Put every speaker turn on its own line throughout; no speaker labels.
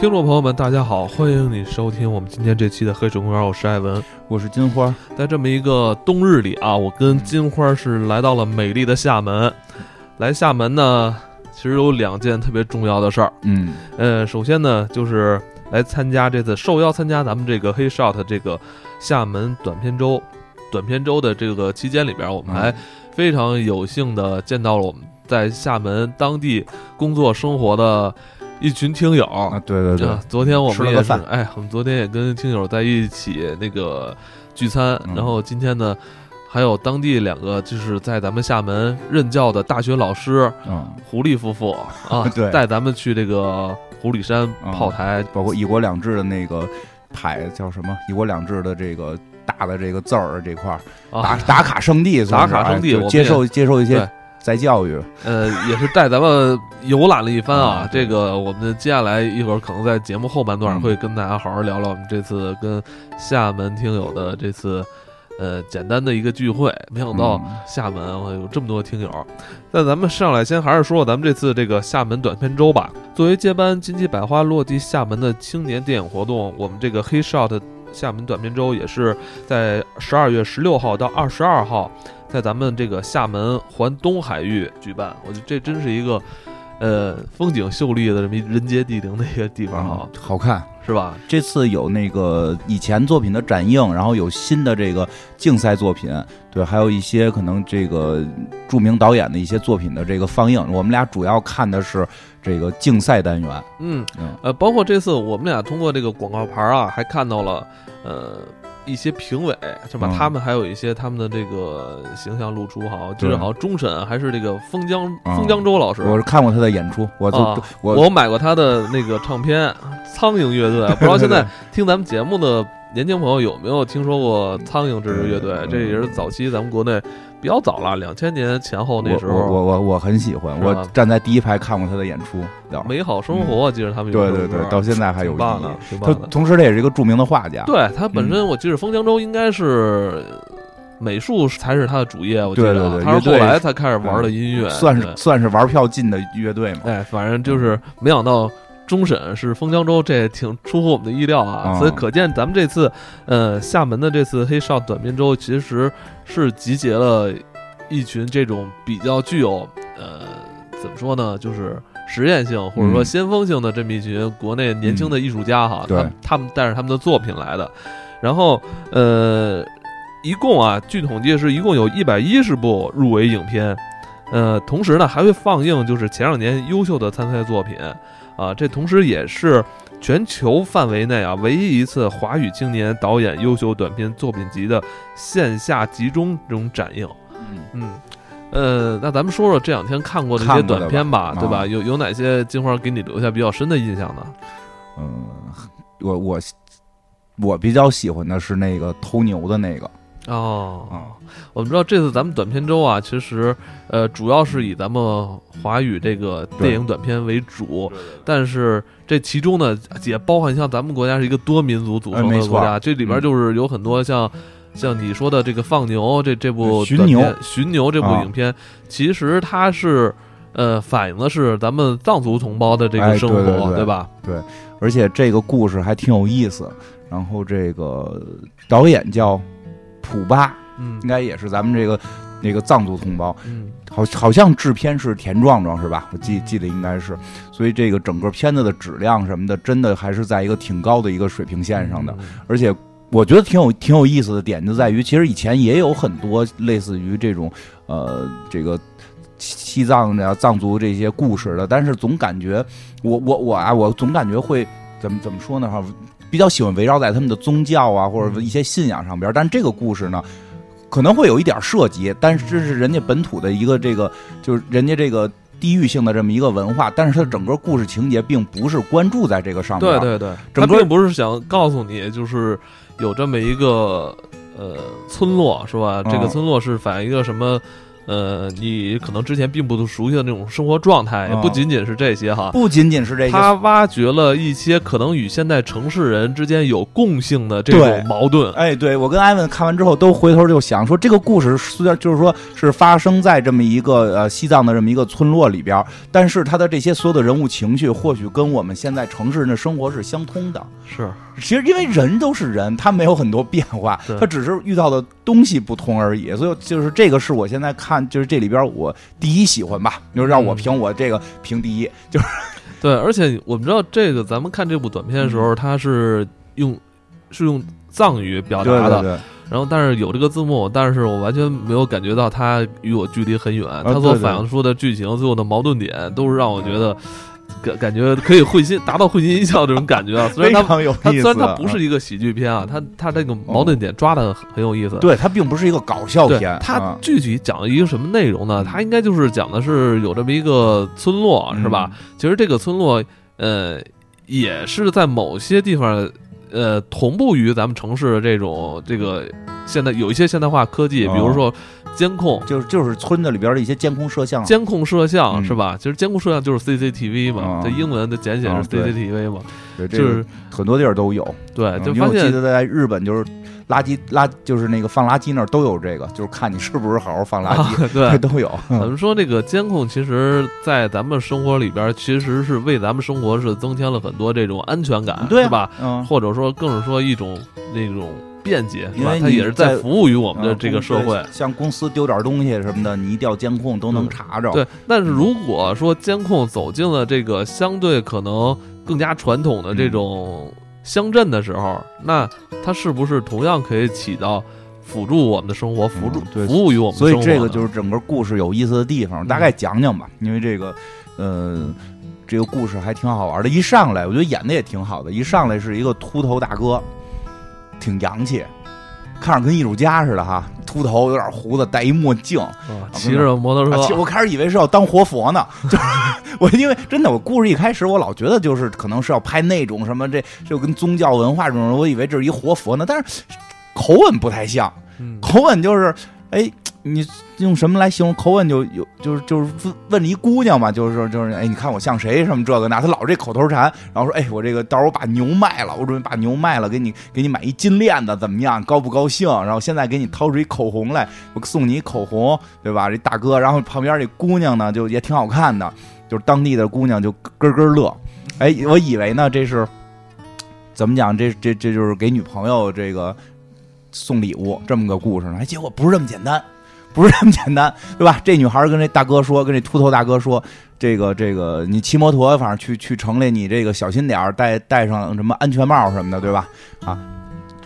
听众朋友们，大家好，欢迎你收听我们今天这期的《黑水公园》，我是艾文，
我是金花。
在这么一个冬日里啊，我跟金花是来到了美丽的厦门。来厦门呢，其实有两件特别重要的事儿。
嗯，
呃，首先呢，就是来参加这次受邀参加咱们这个黑 shot 这个厦门短片周，短片周的这个期间里边，我们还非常有幸的见到了我们在厦门当地工作生活的。一群听友。
啊，对对对，
昨天我们也
是，
哎，我们昨天也跟听友在一起那个聚餐，然后今天呢，还有当地两个就是在咱们厦门任教的大学老师，
嗯，
狐狸夫妇啊，
对，
带咱们去这个狐狸山炮台，
包括“一国两制”的那个牌叫什么“一国两制”的这个大的这个字儿这块儿打打卡圣地，
打卡圣地，
接受接受一些。再教育，
呃，也是带咱们游览了一番啊。这个我们接下来一会儿可能在节目后半段会跟大家好好聊聊我们这次跟厦门听友的这次呃简单的一个聚会。没想到厦门有这么多听友。那咱们上来先还是说说咱们这次这个厦门短片周吧。作为接班金鸡百花落地厦门的青年电影活动，我们这个黑 shot 厦门短片周也是在十二月十六号到二十二号。在咱们这个厦门环东海域举办，我觉得这真是一个，呃，风景秀丽的这么人杰地灵的一个地方啊，
好看
是吧？
这次有那个以前作品的展映，然后有新的这个竞赛作品，对，还有一些可能这个著名导演的一些作品的这个放映。我们俩主要看的是这个竞赛单元，
嗯嗯，呃，包括这次我们俩通过这个广告牌啊，还看到了，呃。一些评委是吧？他们还有一些他们的这个形象露出，好，就是好像终审还是这个封江封江州老师，
我是看过他的演出，我我
我买过他的那个唱片，苍蝇乐队。不知道现在听咱们节目的年轻朋友有没有听说过苍蝇这支乐队？这也是早期咱们国内。比较早了，两千年前后那时候，
我我我很喜欢，我站在第一排看过他的演出，
美好生活，记得他们
对对对，到现在还有
棒的，
他同时他也是一个著名的画家，
对他本身我记得封江州应该是美术才是他的主业，我记
得。
他是后来才开始玩的音乐，
算是算是玩票进的乐队嘛，
哎，反正就是没想到。终审是封江州，这也挺出乎我们的意料啊！所以可见咱们这次，呃，厦门的这次黑哨短片周，其实是集结了一群这种比较具有，呃，怎么说呢，就是实验性或者说先锋性的这么一群国内年轻的艺术家哈。
对，
他们带着他们的作品来的。然后，呃，一共啊，据统计是一共有一百一十部入围影片，呃，同时呢还会放映就是前两年优秀的参赛作品。啊，这同时也是全球范围内啊唯一一次华语青年导演优秀短片作品集的线下集中这种展映。
嗯
嗯，呃，那咱们说说这两天看过的一些短片吧，对吧？有有哪些金花给你留下比较深的印象呢？
嗯，我我我比较喜欢的是那个偷牛的那个。
哦，我们知道这次咱们短片周啊，其实呃主要是以咱们华语这个电影短片为主，但是这其中呢也包含像咱们国家是一个多民族组成的国家，这里边就是有很多像像你说的这个放牛这这部
寻牛
寻牛这部影片，其实它是呃反映的是咱们藏族同胞的这个生
活，
对吧？
对，而且这个故事还挺有意思，然后这个导演叫。普巴，
嗯，
应该也是咱们这个那个藏族同胞，
嗯，
好，好像制片是田壮壮是吧？我记记得应该是，所以这个整个片子的质量什么的，真的还是在一个挺高的一个水平线上的。而且我觉得挺有挺有意思的点就在于，其实以前也有很多类似于这种呃这个西藏的藏族这些故事的，但是总感觉我我我啊，我总感觉会怎么怎么说呢？哈。比较喜欢围绕在他们的宗教啊，或者一些信仰上边，但这个故事呢，可能会有一点涉及，但是这是人家本土的一个这个，就是人家这个地域性的这么一个文化，但是它整个故事情节并不是关注在这个上面。
对对对，
整个
并不是想告诉你，就是有这么一个呃村落，是吧？这个村落是反映一个什么？呃，你可能之前并不熟悉的那种生活状态，也不仅仅是这些哈，
不仅仅是这些，
他挖掘了一些可能与现代城市人之间有共性的这种矛盾。
哎，对我跟艾文看完之后都回头就想说，这个故事虽然就是说是发生在这么一个呃西藏的这么一个村落里边，但是他的这些所有的人物情绪，或许跟我们现在城市人的生活是相通的。
是，
其实因为人都是人，他没有很多变化，他只是遇到的东西不同而已。所以就是这个是我现在看。就是这里边我第一喜欢吧，就是让我评我这个评第一，就是
对，而且我们知道这个，咱们看这部短片的时候，它是用是用藏语表达
的，
然后但是有这个字幕，但是我完全没有感觉到它与我距离很远，它所反映出的剧情最后的矛盾点都是让我觉得。感感觉可以会心达到会心一笑这种感觉啊，虽然它它虽然它不是一个喜剧片啊，它它这个矛盾点抓的很有意思。
对，它并不是一个搞笑片。
它具体讲了一个什么内容呢？它应该就是讲的是有这么一个村落，是吧？其实这个村落呃也是在某些地方呃同步于咱们城市的这种这个现在有一些现代化科技，比如说。监控
就是就是村子里边的一些监控摄像，
监控摄像是吧？其实监控摄像就是 CCTV 嘛，这英文的简写是 CCTV 嘛，就是
很多地儿都有。
对，就发现
记得在日本就是垃圾垃就是那个放垃圾那儿都有这个，就是看你是不是好好放垃圾，
对，
都有。
咱们说这个监控，其实，在咱们生活里边，其实是为咱们生活是增添了很多这种安全感，
对
吧？
嗯，
或者说更是说一种那种。便捷，
因为
它也是在服务于我们的这个社会。
像公司丢点东西什么的，你一调监控都能查着。
对，但是如果说监控走进了这个相对可能更加传统的这种乡镇的时候，那它是不是同样可以起到辅助我们的生活、辅助服务于我们？
所以这个就是整个故事有意思的地方。大概讲讲吧，因为这个，呃，这个故事还挺好玩的。一上来，我觉得演的也挺好的。一上来是一个秃头大哥。挺洋气，看着跟艺术家似的哈，秃头有点胡子，戴一墨镜，
骑着摩托车。
我开始以为是要当活佛呢，就是 我因为真的，我故事一开始我老觉得就是可能是要拍那种什么这就跟宗教文化这种，我以为这是一活佛呢，但是口吻不太像，口吻就是哎。你用什么来形容口吻？就有就是就是问问一姑娘嘛，就是说就是哎，你看我像谁什么这个那？他老是这口头禅，然后说哎，我这个到时候把牛卖了，我准备把牛卖了，给你给你买一金链子，怎么样？高不高兴？然后现在给你掏出一口红来，我送你一口红，对吧？这大哥，然后旁边这姑娘呢，就也挺好看的，就是当地的姑娘就咯咯乐。哎，我以为呢这是怎么讲？这这这就是给女朋友这个送礼物这么个故事呢？哎，结果不是这么简单。不是这么简单，对吧？这女孩跟这大哥说，跟这秃头大哥说，这个这个，你骑摩托，反正去去城里，你这个小心点戴戴上什么安全帽什么的，对吧？啊，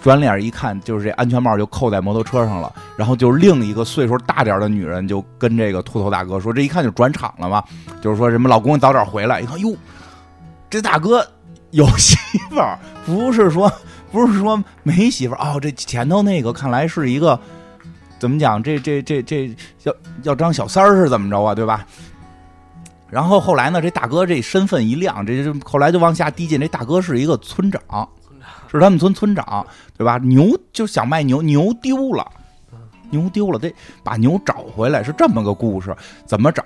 转脸一看，就是这安全帽就扣在摩托车上了。然后就另一个岁数大点的女人就跟这个秃头大哥说，这一看就转场了嘛，就是说什么老公早点回来。一看哟，这大哥有媳妇儿，不是说不是说没媳妇儿哦，这前头那个看来是一个。怎么讲？这这这这要要当小三儿是怎么着啊？对吧？然后后来呢？这大哥这身份一亮，这就后来就往下递进。这大哥是一个村长，是他们村村长，对吧？牛就想卖牛，牛丢了，牛丢了，得把牛找回来，是这么个故事。怎么找？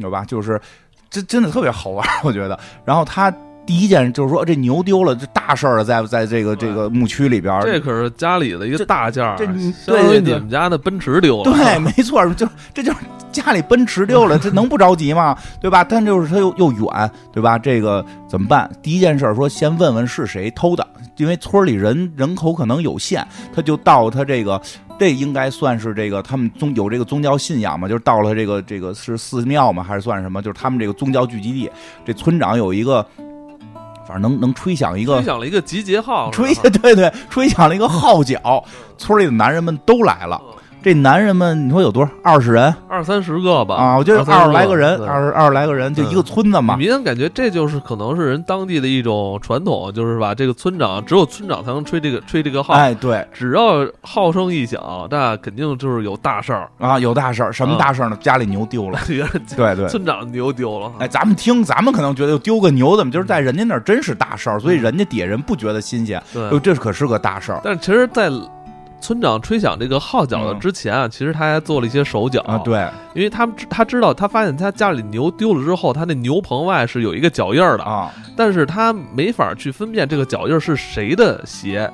对吧？就是这真的特别好玩，我觉得。然后他。第一件就是说，这牛丢了，这大事儿了，在在这个这个牧区里边，
这可是家里的一个大件儿，
这
对你们家的奔驰丢了，
对，没错，就这就是家里奔驰丢了，这能不着急吗？对吧？但就是他又又远，对吧？这个怎么办？第一件事说，先问问是谁偷的，因为村里人人口可能有限，他就到他这个，这应该算是这个他们宗有这个宗教信仰嘛，就是到了这个这个是寺庙嘛，还是算什么？就是他们这个宗教聚集地，这村长有一个。反正能能吹响一个，
吹响了一个集结号，
吹 对对，吹响了一个号角，村里的男人们都来了。这男人们，你说有多少？二十人，
二三十个吧。
啊，我觉得二十来个人，二十二十来个人，就一个村子嘛。
明显感觉这就是可能是人当地的一种传统，就是吧？这个村长只有村长才能吹这个吹这个号。
哎，对，
只要号声一响，那肯定就是有大事儿
啊，有大事儿。什么大事儿呢？家里牛丢了。对对，
村长牛丢了。
哎，咱们听，咱们可能觉得丢个牛怎么，就是在人家那儿真是大事儿，所以人家底下人不觉得新鲜。
对，
这可是个大事儿。
但其实，在村长吹响这个号角的之前啊，其实他还做了一些手脚。
啊，对，
因为他他知道，他发现他家里牛丢了之后，他那牛棚外是有一个脚印的。
啊，
但是他没法去分辨这个脚印是谁的鞋，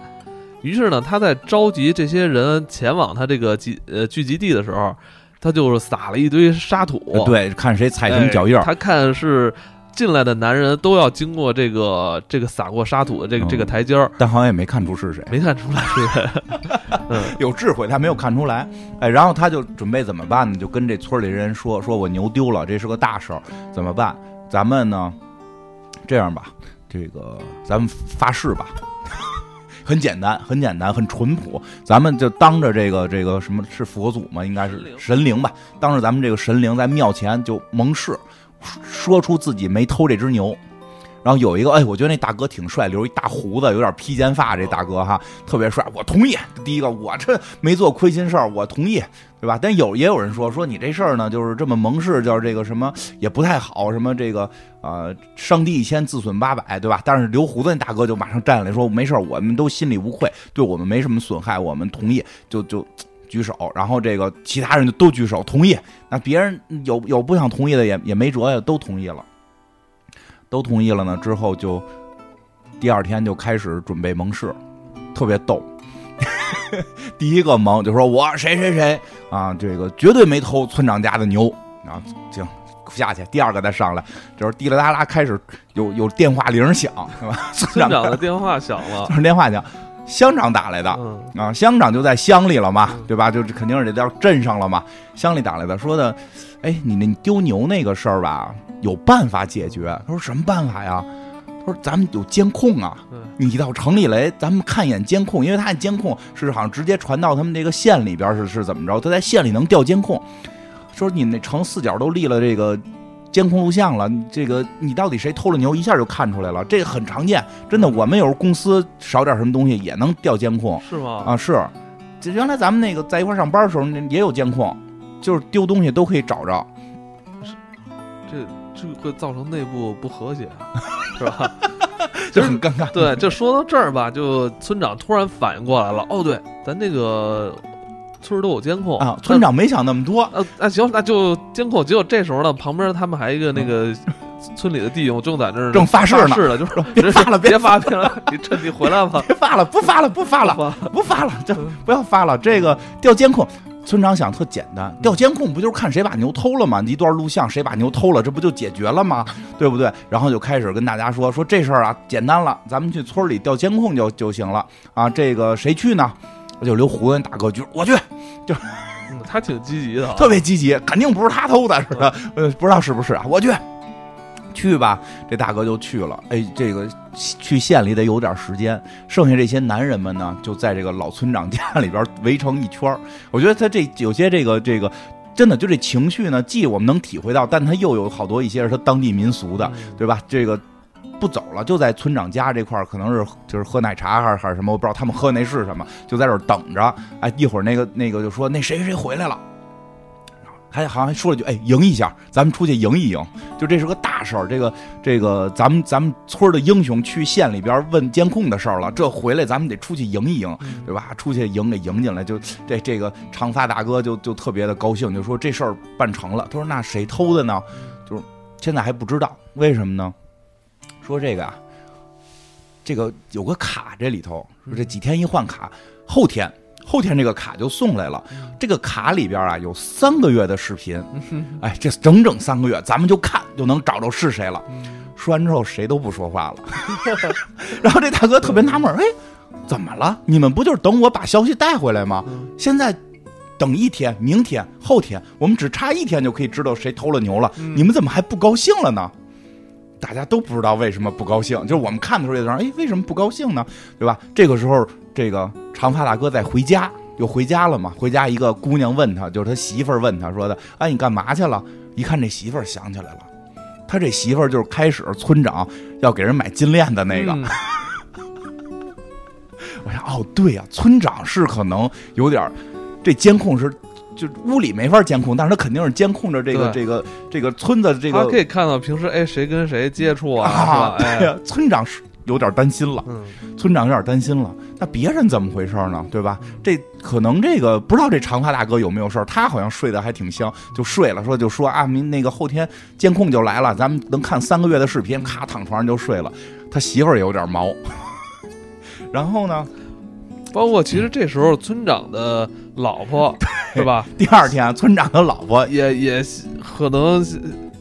于是呢，他在召集这些人前往他这个集呃聚集地的时候，他就撒了一堆沙土，
对，看谁踩什么脚印，
他看是。进来的男人都要经过这个这个撒过沙土的这个这个台阶儿，
但好像也没看出是谁，
没看出来是谁。嗯，
有智慧，他没有看出来。哎，然后他就准备怎么办呢？就跟这村里人说：“说我牛丢了，这是个大事儿，怎么办？咱们呢，这样吧，这个咱们发誓吧，很简单，很简单，很淳朴。咱们就当着这个这个什么是佛祖吗？应该是神灵吧？当着咱们这个神灵在庙前就盟誓。”说出自己没偷这只牛，然后有一个哎，我觉得那大哥挺帅，留一大胡子，有点披肩发，这大哥哈特别帅，我同意。第一个，我这没做亏心事儿，我同意，对吧？但有也有人说说你这事儿呢，就是这么盟誓，叫这个什么也不太好，什么这个呃，伤敌一千，自损八百，对吧？但是留胡子那大哥就马上站来说没事儿，我们都心里无愧，对我们没什么损害，我们同意，就就。举手，然后这个其他人就都举手同意。那别人有有不想同意的也也没辙呀，都同意了，都同意了呢。之后就第二天就开始准备盟誓，特别逗。第一个盟就说我谁谁谁啊，这个绝对没偷村长家的牛啊，行下去。第二个再上来，就是滴啦啦啦开始有有电话铃响，是吧？
村长的电话响了，
村 长电话响。乡长打来的啊，乡长就在乡里了嘛，对吧？就肯定是得到镇上了嘛。乡里打来的，说的，哎，你那丢牛那个事儿吧，有办法解决。他说什么办法呀？他说咱们有监控啊，你到城里来，咱们看一眼监控，因为他那监控是好像直接传到他们这个县里边是是怎么着？他在县里能调监控。说你那城四角都立了这个。监控录像了，这个你到底谁偷了牛，一下就看出来了，这个很常见，真的。我们有时候公司少点什么东西也能调监控，
是吗？
啊，是。这原来咱们那个在一块上班的时候也有监控，就是丢东西都可以找着。
这这会造成内部不和谐，是吧？
就很尴尬。
对，就说到这儿吧，就村长突然反应过来了。哦，对，咱那个。村都有监控
啊！村长没想那么多。
呃，那行，那就监控。结果这时候呢，旁边他们还一个那个村里的弟兄正在那儿
正发
誓
呢，
就说
别发了，
别发了，你趁机回来吧，
别发了，不发了，不发了，不发了，就不要发了。这个调监控，村长想特简单，调监控不就是看谁把牛偷了吗？一段录像，谁把牛偷了，这不就解决了吗？对不对？然后就开始跟大家说说这事儿啊，简单了，咱们去村里调监控就就行了啊。这个谁去呢？我就留胡子那大哥就我去，就
他挺积极的，
特别积极，肯定不是他偷的，不知道是不是啊？我去，去吧。这大哥就去了。哎，这个去县里得有点时间。剩下这些男人们呢，就在这个老村长家里边围成一圈我觉得他这有些这个这个，真的就这情绪呢，既我们能体会到，但他又有好多一些是他当地民俗的，对吧？这个。不走了，就在村长家这块儿，可能是就是喝奶茶还是还是什么，我不知道他们喝那是什么，就在这儿等着。哎，一会儿那个那个就说那谁谁回来了，还好像还说了句哎赢一下，咱们出去赢一赢，就这是个大事儿。这个这个咱们咱们村的英雄去县里边问监控的事儿了，这回来咱们得出去赢一赢，对吧？出去赢给赢进来，就这这个长发大哥就就特别的高兴，就说这事儿办成了。他说那谁偷的呢？就是现在还不知道，为什么呢？说这个啊，这个有个卡这里头，说这几天一换卡，后天后天这个卡就送来了。这个卡里边啊有三个月的视频，哎，这整整三个月，咱们就看就能找着是谁了。说完之后谁都不说话了，然后这大哥特别纳闷，哎，怎么了？你们不就是等我把消息带回来吗？现在等一天，明天、后天，我们只差一天就可以知道谁偷了牛了，你们怎么还不高兴了呢？大家都不知道为什么不高兴，就是我们看的时候也说，哎，为什么不高兴呢？对吧？这个时候，这个长发大哥在回家，又回家了嘛？回家一个姑娘问他，就是他媳妇儿问他说的，哎，你干嘛去了？一看这媳妇儿想起来了，他这媳妇儿就是开始村长要给人买金链的那个。我想，哦，对呀，村长是可能有点这监控是。就屋里没法监控，但是他肯定是监控着这个这个这个村子这个。
他可以看到平时哎谁跟谁接触啊，是吧？
哎呀，村长是有点担心了。
嗯，
村长有点担心了，那别人怎么回事呢？对吧？这可能这个不知道这长发大哥有没有事儿，他好像睡得还挺香，就睡了，说就说啊，明那个后天监控就来了，咱们能看三个月的视频，咔躺床上就睡了。他媳妇儿也有点毛，然后呢，
包括其实这时候村长的老婆，对吧？
第二天村长的老婆
也也可能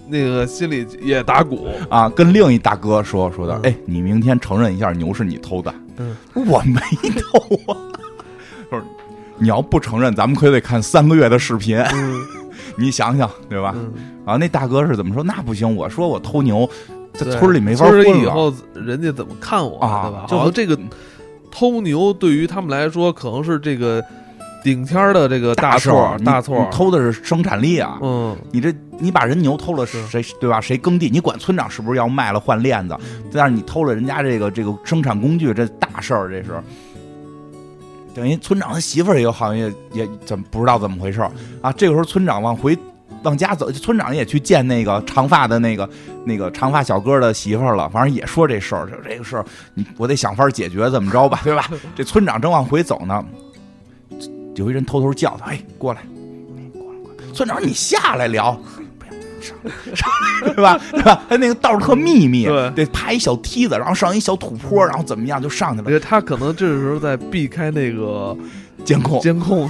那个心里也打鼓，
啊，跟另一大哥说说的，
嗯
哎，你明天承认一下牛是你偷的，
嗯，
我没偷啊。说你要不承认，咱们可得看三个月的视频，
嗯
你想想，对吧？
嗯，
啊，那大哥是怎么说？那不行，我说我偷牛，在村里没法
村
混了。
以后人家怎么看我，
啊
对吧？这个偷牛对于他们来说可能是这个顶天儿的这个
大
错大错
你，偷的是生产力啊！
嗯，
你这你把人牛偷了，
是
谁对吧？谁耕地？你管村长是不是要卖了换链子？但是你偷了人家这个这个生产工具，这大事儿，这是。等于村长他媳妇儿也有好像也也怎么不知道怎么回事儿啊？这个时候村长往回往家走，村长也去见那个长发的那个那个长发小哥的媳妇儿了，反正也说这事儿，说这个事儿你我得想法解决，怎么着吧，对吧？这村长正往回走呢，有一人偷偷叫他，哎，过来，过来，过来，村长你下来聊。不要上上对 吧？对吧？他那个道儿特秘密，
对
得爬一小梯子，然后上一小土坡，然后怎么样就上去了。
他可能这时候在避开那个
监控，
监控，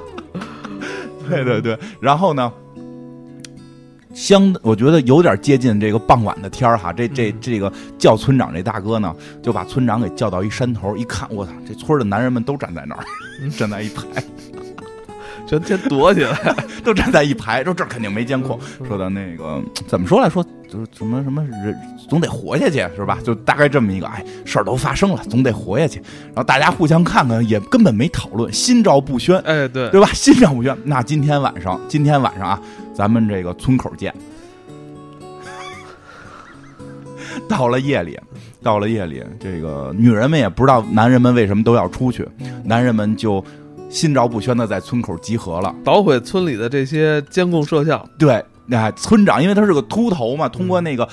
对对对。然后呢，相我觉得有点接近这个傍晚的天儿哈。这这
嗯
这个叫村长这大哥呢，就把村长给叫到一山头，一看，我操，这村儿的男人们都站在那儿，
嗯
站在一排，
全全躲起来，
都站在一排，说这儿肯定没监控。
嗯
说的那个怎么说来说，就是什么什么人总得活下去是吧？就大概这么一个，哎，事儿都发生了，总得活下去。然后大家互相看看，也根本没讨论，心照不宣，
哎，对，
对吧？心照不宣。那今天晚上，今天晚上啊，咱们这个村口见。到了夜里，到了夜里，这个女人们也不知道男人们为什么都要出去，男人们就心照不宣的在村口集合了。
捣毁村里的这些监控摄像，
对，那、村长因为他是个秃头嘛，通过那个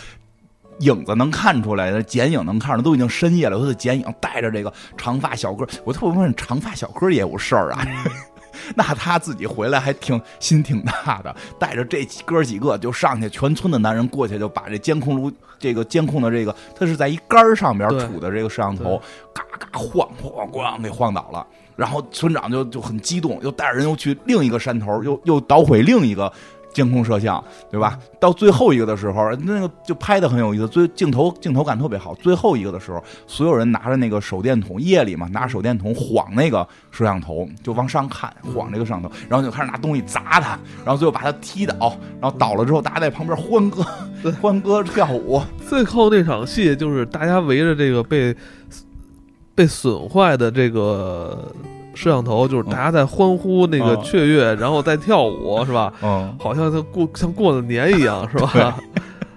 影子能看出来的，剪影能看出来，都已经深夜了，他的剪影带着这个长发小哥，我特别问长发小哥也有事儿啊。那他自己回来还挺心挺大的，带着这哥几个就上去，全村的男人过去就把这监控录这个监控的这个，他是在一杆儿上边
对
杵的这个摄像头，嘎嘎晃晃咣给晃倒了。然后村长就就很激动，又带着人又去另一个山头，又又捣毁另一个监控摄像，对吧？到最后一个的时候，那个就拍的很有意思，最镜头镜头感特别好。最后一个的时候，所有人拿着那个手电筒，夜里嘛，拿手电筒晃那个摄像头，就往上看，晃这个摄像头，然后就开始拿东西砸他，然后最后把他踢倒，然后倒了之后，大家在旁边欢歌，欢歌跳舞，
最后那场戏就是大家围着这个被被损坏的这个摄像头，就是大家在欢呼那个
嗯
雀跃，然后在跳舞，是吧？
嗯，
好像他过像过了年一样，是吧？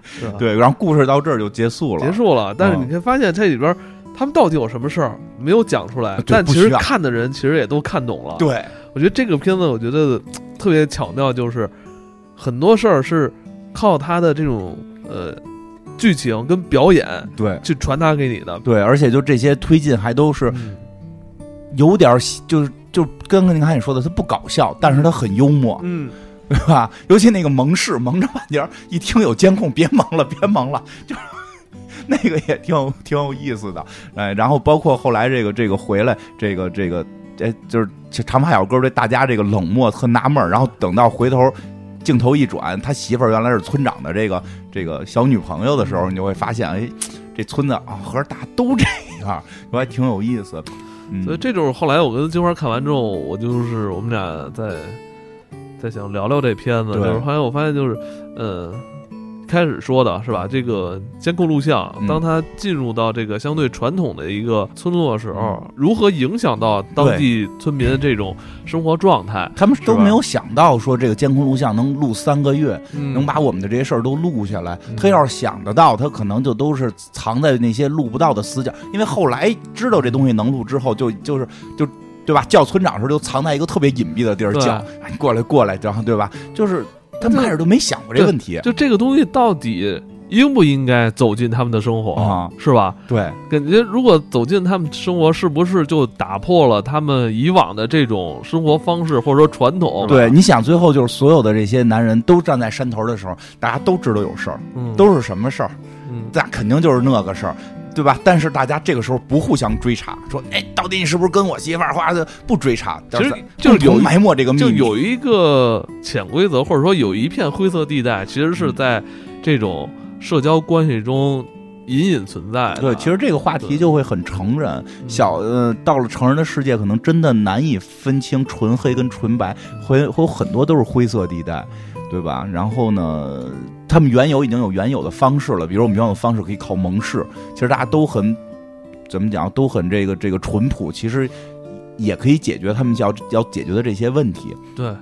是吧？
对，然后故事到这儿就结束了，
结束了，但是
嗯
你可以发现这里边他们到底有什么事儿没有讲出来，但其实看的人其实也都看懂了。，
对，
我觉得这个片子我觉得特别巧妙，就是很多事儿是靠他的这种呃剧情跟表演
对。
去传达给你的。
对，而且就这些推进还都是
嗯
有点就是就跟您看你说的，它不搞笑，但是它很幽默，
嗯，
对吧？尤其那个蒙氏蒙着半截儿，一听有监控，别蒙了，别蒙了，就那个也挺有挺有意思的。哎，然后包括后来这个这个回来，这个这个哎，就是长发小哥对大家这个冷漠和纳闷儿，然后等到回头。镜头一转，他媳妇儿原来是村长的这个这个小女朋友的时候，你就会发现，哎，这村子啊，和大都这样，我 还挺有意思。嗯，
所以这就是后来我跟金花看完之后，我就是我们俩在在想聊聊这片子，
对。
就是后来我发现就是，呃，开始说的是吧？这个监控录像，
嗯
当它进入到这个相对传统的一个村落的时候，如何影响到当地村民的这种生活状态？
他们都没有想到说这个监控录像能录三个月，
嗯
能把我们的这些事儿都录下来。
嗯
他要是想得到，他可能就都是藏在那些录不到的死角。因为后来知道这东西能录之后，就就是就对吧？叫村长时候就藏在一个特别隐蔽的地儿叫，哎，过来过来，然后对吧？就是他们开始都没想过这个问题。
就这个东西到底应不应该走进他们的生活
啊
是吧？
对，
感觉如果走进他们生活，是不是就打破了他们以往的这种生活方式或者说传统？
对，你想最后就是所有的这些男人都站在山头的时候，大家都知道有事儿，
嗯，
都是什么事儿？
嗯
那肯定就是那个事儿。对吧？但是大家这个时候不互相追查，说，哎，到底你是不是跟我媳妇儿？花的不追查，
其实就是有
埋没这个秘密，
就有一个潜规则，或者说有一片灰色地带，其实是
嗯
在这种社交关系中隐隐存在的。
对，其实这个话题就会很成人。
嗯
小呃，到了成人的世界，可能真的难以分清纯黑跟纯白，会会有很多都是灰色地带，对吧？然后呢，他们原有已经有原有的方式了，比如我们原有的方式可以靠盟誓，其实大家都很怎么讲，都很这个这个淳朴，其实也可以解决他们要要解决的这些问题。
对，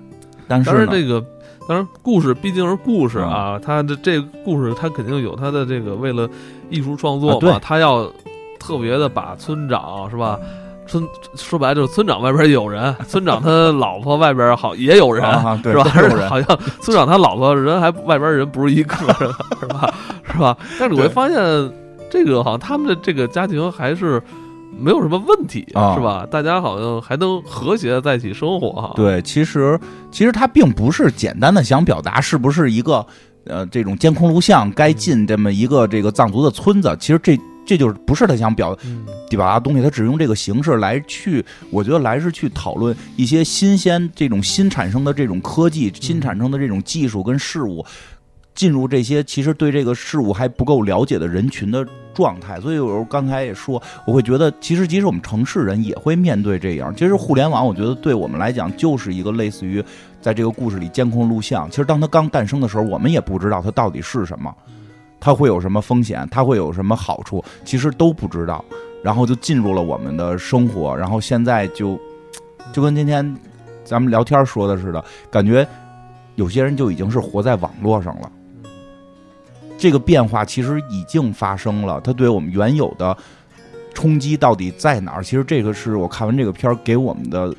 但是呢，
这个。当然，故事毕竟是故事啊，他的这个故事，他肯定有他的这个为了艺术创作嘛，
啊对
它要特别的把村长是吧？村说白了就是村长外边有人，村长他老婆外边好也有人，
啊，对，
是吧？
都有人
好像村长他老婆人还外边人不是一个，是吧？是吧？但是我会发现，这个好像他们的这个家庭还是没有什么问题，
啊
是吧？大家好像还能和谐的在一起生活哈。
对，其实其实他并不是简单的想表达是不是一个呃这种监控录像该进这么一个这个藏族的村子，其实这这就是不是他想表
嗯，
表达的东西，他只用这个形式来去，我觉得来是去讨论一些新鲜这种新产生的这种科技、新产生的这种技术跟事物。进入这些其实对这个事物还不够了解的人群的状态，所以有时候刚才也说，我会觉得其实即使我们城市人也会面对这样。其实互联网，我觉得对我们来讲就是一个类似于在这个故事里监控录像。其实当它刚诞生的时候，我们也不知道它到底是什么，它会有什么风险，它会有什么好处，其实都不知道。然后就进入了我们的生活，然后现在就就跟今天咱们聊天说的似的，感觉有些人就已经是活在网络上了。这个变化其实已经发生了，它对我们原有的冲击到底在哪儿？其实这个是我看完这个片儿给我们的，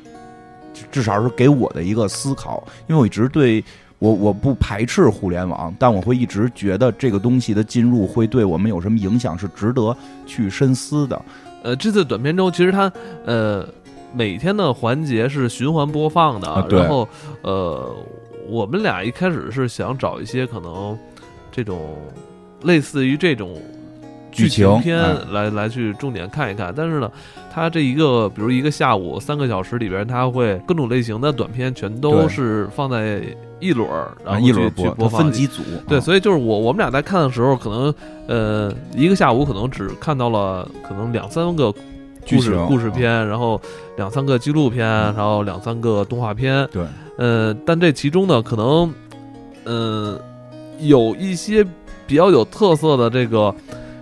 至少是给我的一个思考。因为我一直对我我不排斥互联网，但我会一直觉得这个东西的进入会对我们有什么影响，是值得去深思的。
呃，这次短片中其实它呃每天的环节是循环播放的，
啊
然后呃我们俩一开始是想找一些可能这种类似于这种剧
剧情
片
嗯
来、来去重点看一看，但是呢，它这一个比如一个下午三个小时里边，它会各种类型的短片全都是放在一轮儿，然后
一轮
播放
分几组，
对，
啊。
所以就是我我们俩在看的时候，可能呃一个下午可能只看到了可能两三个故事故事片，然后两三个纪录片，然后两三个动画片，
对，
呃，但这其中呢，可能嗯、呃有一些比较有特色的这个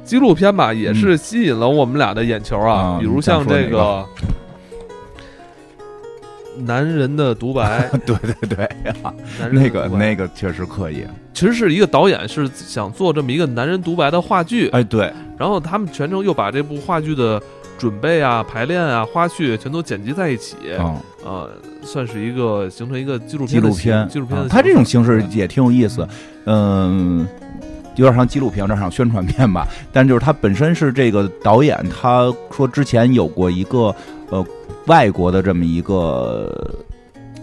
纪录片吧，也是吸引了我们俩的眼球啊，
啊
比如像这个。男人的独白，
对对对，那个那个确实可以。
其实是一个导演是想做这么一个男人独白的话剧，
哎，对，
然后他们全程又把这部话剧的准备啊、排练啊、花絮全都剪辑在一起，
嗯，
呃，算是一个形成一个纪录片纪
录片，
纪录片的。
啊它这种形式也挺有意思，嗯。有点像纪录片，有点像宣传片吧。但就是他本身是这个导演，他说之前有过一个呃外国的这么一个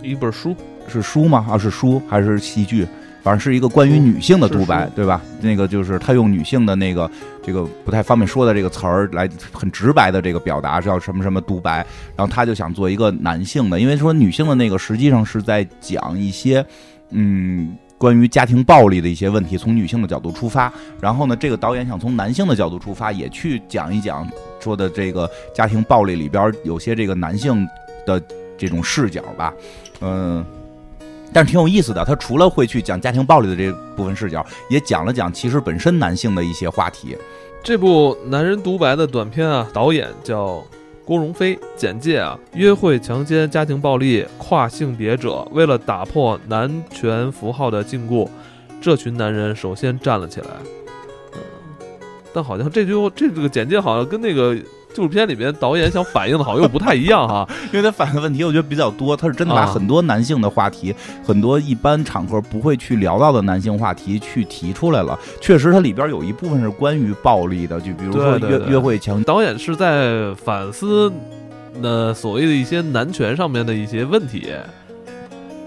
一本书，
是书吗？啊，是书还是戏剧？反正是一个关于女性的独白
是，
对吧？那个就是他用女性的那个这个不太方便说的这个词儿来很直白的这个表达，叫什么什么独白。然后他就想做一个男性的，因为说女性的那个实际上是在讲一些嗯。关于家庭暴力的一些问题，从女性的角度出发，然后呢，这个导演想从男性的角度出发，也去讲一讲说的这个家庭暴力里边有些这个男性的这种视角吧，嗯、但是挺有意思的。他除了会去讲家庭暴力的这部分视角，也讲了讲其实本身男性的一些话题。
这部男人独白的短片啊，导演叫郭荣飞。简介啊，约会、强奸、家庭暴力、跨性别者，为了打破男权符号的禁锢，这群男人首先站了起来。嗯，但好像这句这这个简介好像跟那个纪录片里面导演想反映的好像又不太一样哈。
因为他反映的问题我觉得比较多，他是真的把
啊
很多男性的话题，很多一般场合不会去聊到的男性话题去提出来了。确实，它里边有一部分是关于暴力的，就比如说约约会强
导演是在反思，那，所谓的一些男权上面的一些问题。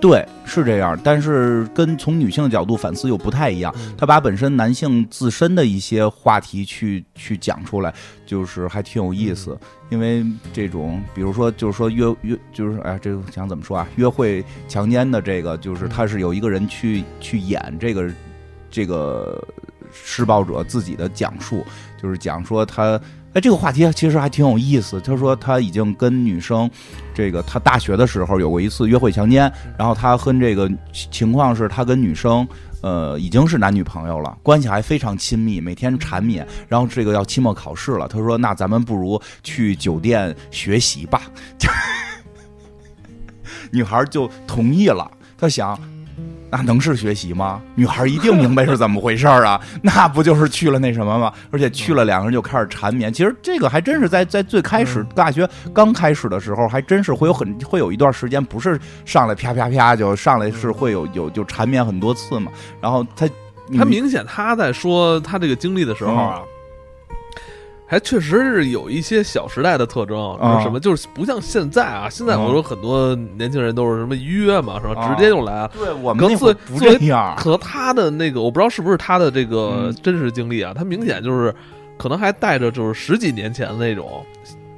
对，是这样，但是跟从女性的角度反思又不太一样。
嗯
他把本身男性自身的一些话题去去讲出来，就是还挺有意思。因为这种，比如说，就是说约约，就是哎，这个想怎么说啊？约会强奸的这个，就是他是有一个人去去演这个这个施暴者自己的讲述，就是讲说他。哎，这个话题其实还挺有意思。他说他已经跟女生，这个他大学的时候有过一次约会强奸，然后他跟这个情况是他跟女生，呃，已经是男女朋友了，关系还非常亲密，每天缠绵。然后这个要期末考试了，他说那咱们不如去酒店学习吧。女孩就同意了，她想。那能是学习吗？女孩一定明白是怎么回事儿啊！那不就是去了那什么吗？而且去了，两个人就开始缠绵。其实这个还真是在在最开始大学刚开始的时候，还真是会有很会有一段时间，不是上来啪啪啪就上来是会有有就缠绵很多次嘛。然后他
他明显他在说他这个经历的时候啊，还确实是有一些小时代的特征，
啊
就是什么，就是不像现在啊，现在我说很多年轻人都是什么约嘛，是吧？
啊
直接就来。
啊对我们那会儿不这样，
可他的那个，我不知道是不是他的这个
嗯
真实经历啊，他明显就是可能还带着就是十几年前的那种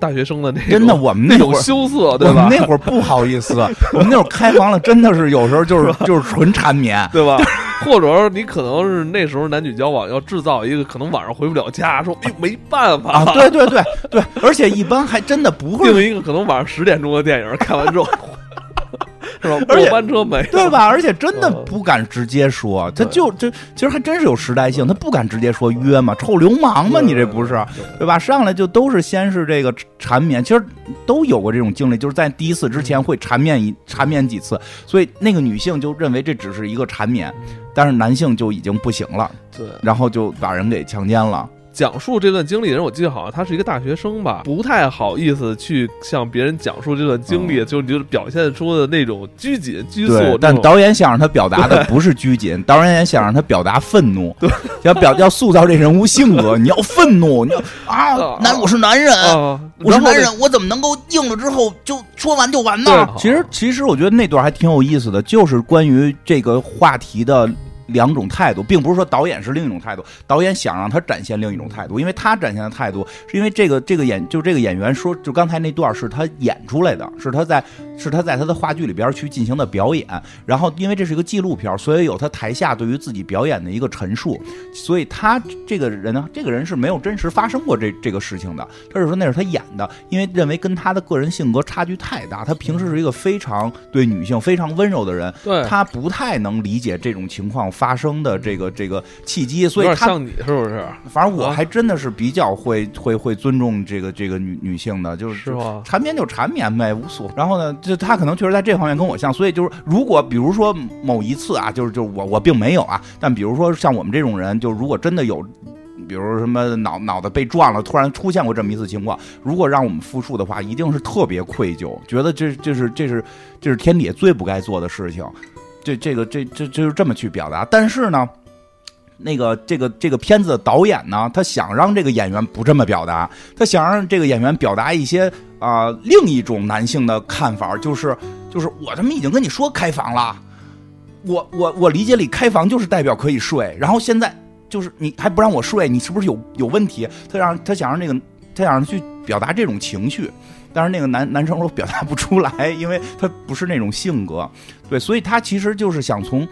大学生的那种
真的我们
那
会儿。
羞涩，对吧
我们？那会儿不好意思，我们那会儿开房了，真的是有时候就是 就是纯缠绵，
对吧？或者说你可能是那时候男女交往要制造一个可能晚上回不了家，说哎呦没办法
啊，对对对对，而且一般还真的不会
定一个可能晚上十点钟的电影，看完之后 是吧？
而且
末班车没了
对？吧？而且真的
嗯
不敢直接说，他
就
就这其实还真是有时代性，他不敢直接说约嘛，臭流氓嘛，你这不是
对
对吧？上来就都是先是这个缠绵，其实都有过这种经历，就是在第一次之前会缠绵一缠绵几次，所以那个女性就认为这只是一个缠绵，但是男性就已经不行了，
对。
然后就把人给强奸了。
讲述这段经历的人，我记得好像他是一个大学生吧，不太好意思去向别人讲述这段经历，就就是表现出的那种拘谨、拘束
对，但导演想让他表达的不是拘谨，导演也想让他表达愤怒，要表要塑造这人物性格，你要愤怒，你要啊
啊，
男我是男人，
啊，
我是男人，我怎么能够硬了之后就说完就完呢？其实，其实我觉得那段还挺有意思的，就是关于这个话题的。两种态度，并不是说导演是另一种态度，导演想让他展现另一种态度，因为他展现的态度是因为这个这个演就这个演员说，就刚才那段是他演出来的，是他在是他在他的话剧里边去进行的表演，然后因为这是一个纪录片，所以有他台下对于自己表演的一个陈述，所以他这个人呢，这个人是没有真实发生过这这个事情的，他是说那是他演的，因为认为跟他的个人性格差距太大，他平时是一个非常对女性非常温柔的人，
对，
他不太能理解这种情况发生的这个这个契机，所以他
像你是不是？
反正我
啊
还真的是比较会会会尊重这个这个女女性的，就是？缠绵就缠绵呗，无所。然后呢，就他可能确实在这方面跟我像，所以就是如果比如说某一次啊，就是就我我并没有啊，但比如说像我们这种人，就如果真的有。比如什么脑脑袋被撞了，突然出现过这么一次情况，如果让我们复述的话，一定是特别愧疚，觉得这这是这是这是天底下最不该做的事情，这这个这这就是这么去表达。但是呢，那个这个这个片子的导演呢，他想让这个演员不这么表达，他想让这个演员表达一些啊、另一种男性的看法，就是就是我他妈已经跟你说开房了，我我我理解里开房就是代表可以睡，然后现在就是你还不让我睡，你是不是有有问题？他让他想让这个他想让去表达这种情绪。但是那个男男生都表达不出来，因为他不是那种性格，对，所以他其实就是想从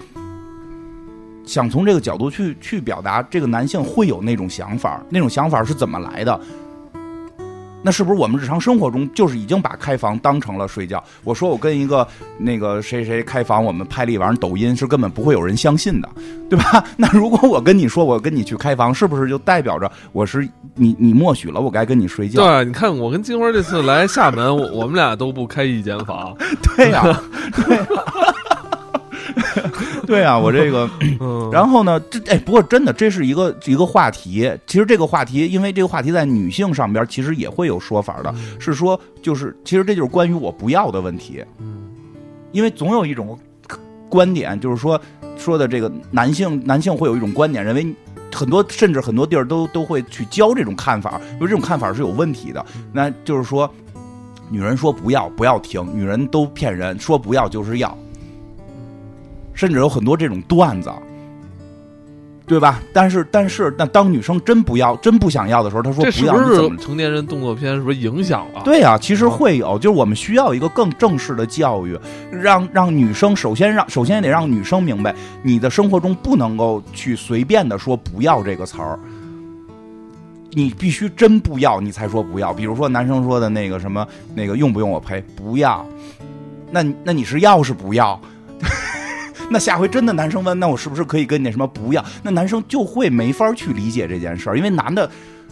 想从这个角度去去表达这个男性会有那种想法，那种想法是怎么来的？那是不是我们日常生活中就是已经把开房当成了睡觉？我说我跟一个那个谁谁开房，我们拍了一晚上抖音，是根本不会有人相信的，对吧？那如果我跟你说我跟你去开房，是不是就代表着我是你你默许了我该跟你睡觉？
对，啊你看我跟金花这次来厦门，我我们俩都不开一间房，
对呀、对啊，我这个，
嗯，
然后呢，这哎，不过真的，这是一个一个话题。其实这个话题，因为这个话题在女性上边其实也会有说法的，是说就是其实这就是关于我不要的问题。
嗯，
因为总有一种观点，就是说说的这个男性男性会有一种观点，认为很多甚至很多地儿都都会去教这种看法，因为这种看法是有问题的。那就是说，女人说不要不要听，女人都骗人，说不要就是要。甚至有很多这种段子，对吧？但是，但是，那当女生真不要、真不想要的时候，她说不要，
这
怎么
成年人动作片是不是影响了？
对呀，其实会有，就是我们需要一个更正式的教育，让让女生首先让首先得让女生明白，你的生活中不能够去随便的说“不要”这个词儿，你必须真不要，你才说不要。比如说男生说的那个什么那个用不用我陪？不要，那那你是要是不要？那下回真的男生问，那我是不是可以跟你那什么不要？那男生就会没法去理解这件事儿，因为男的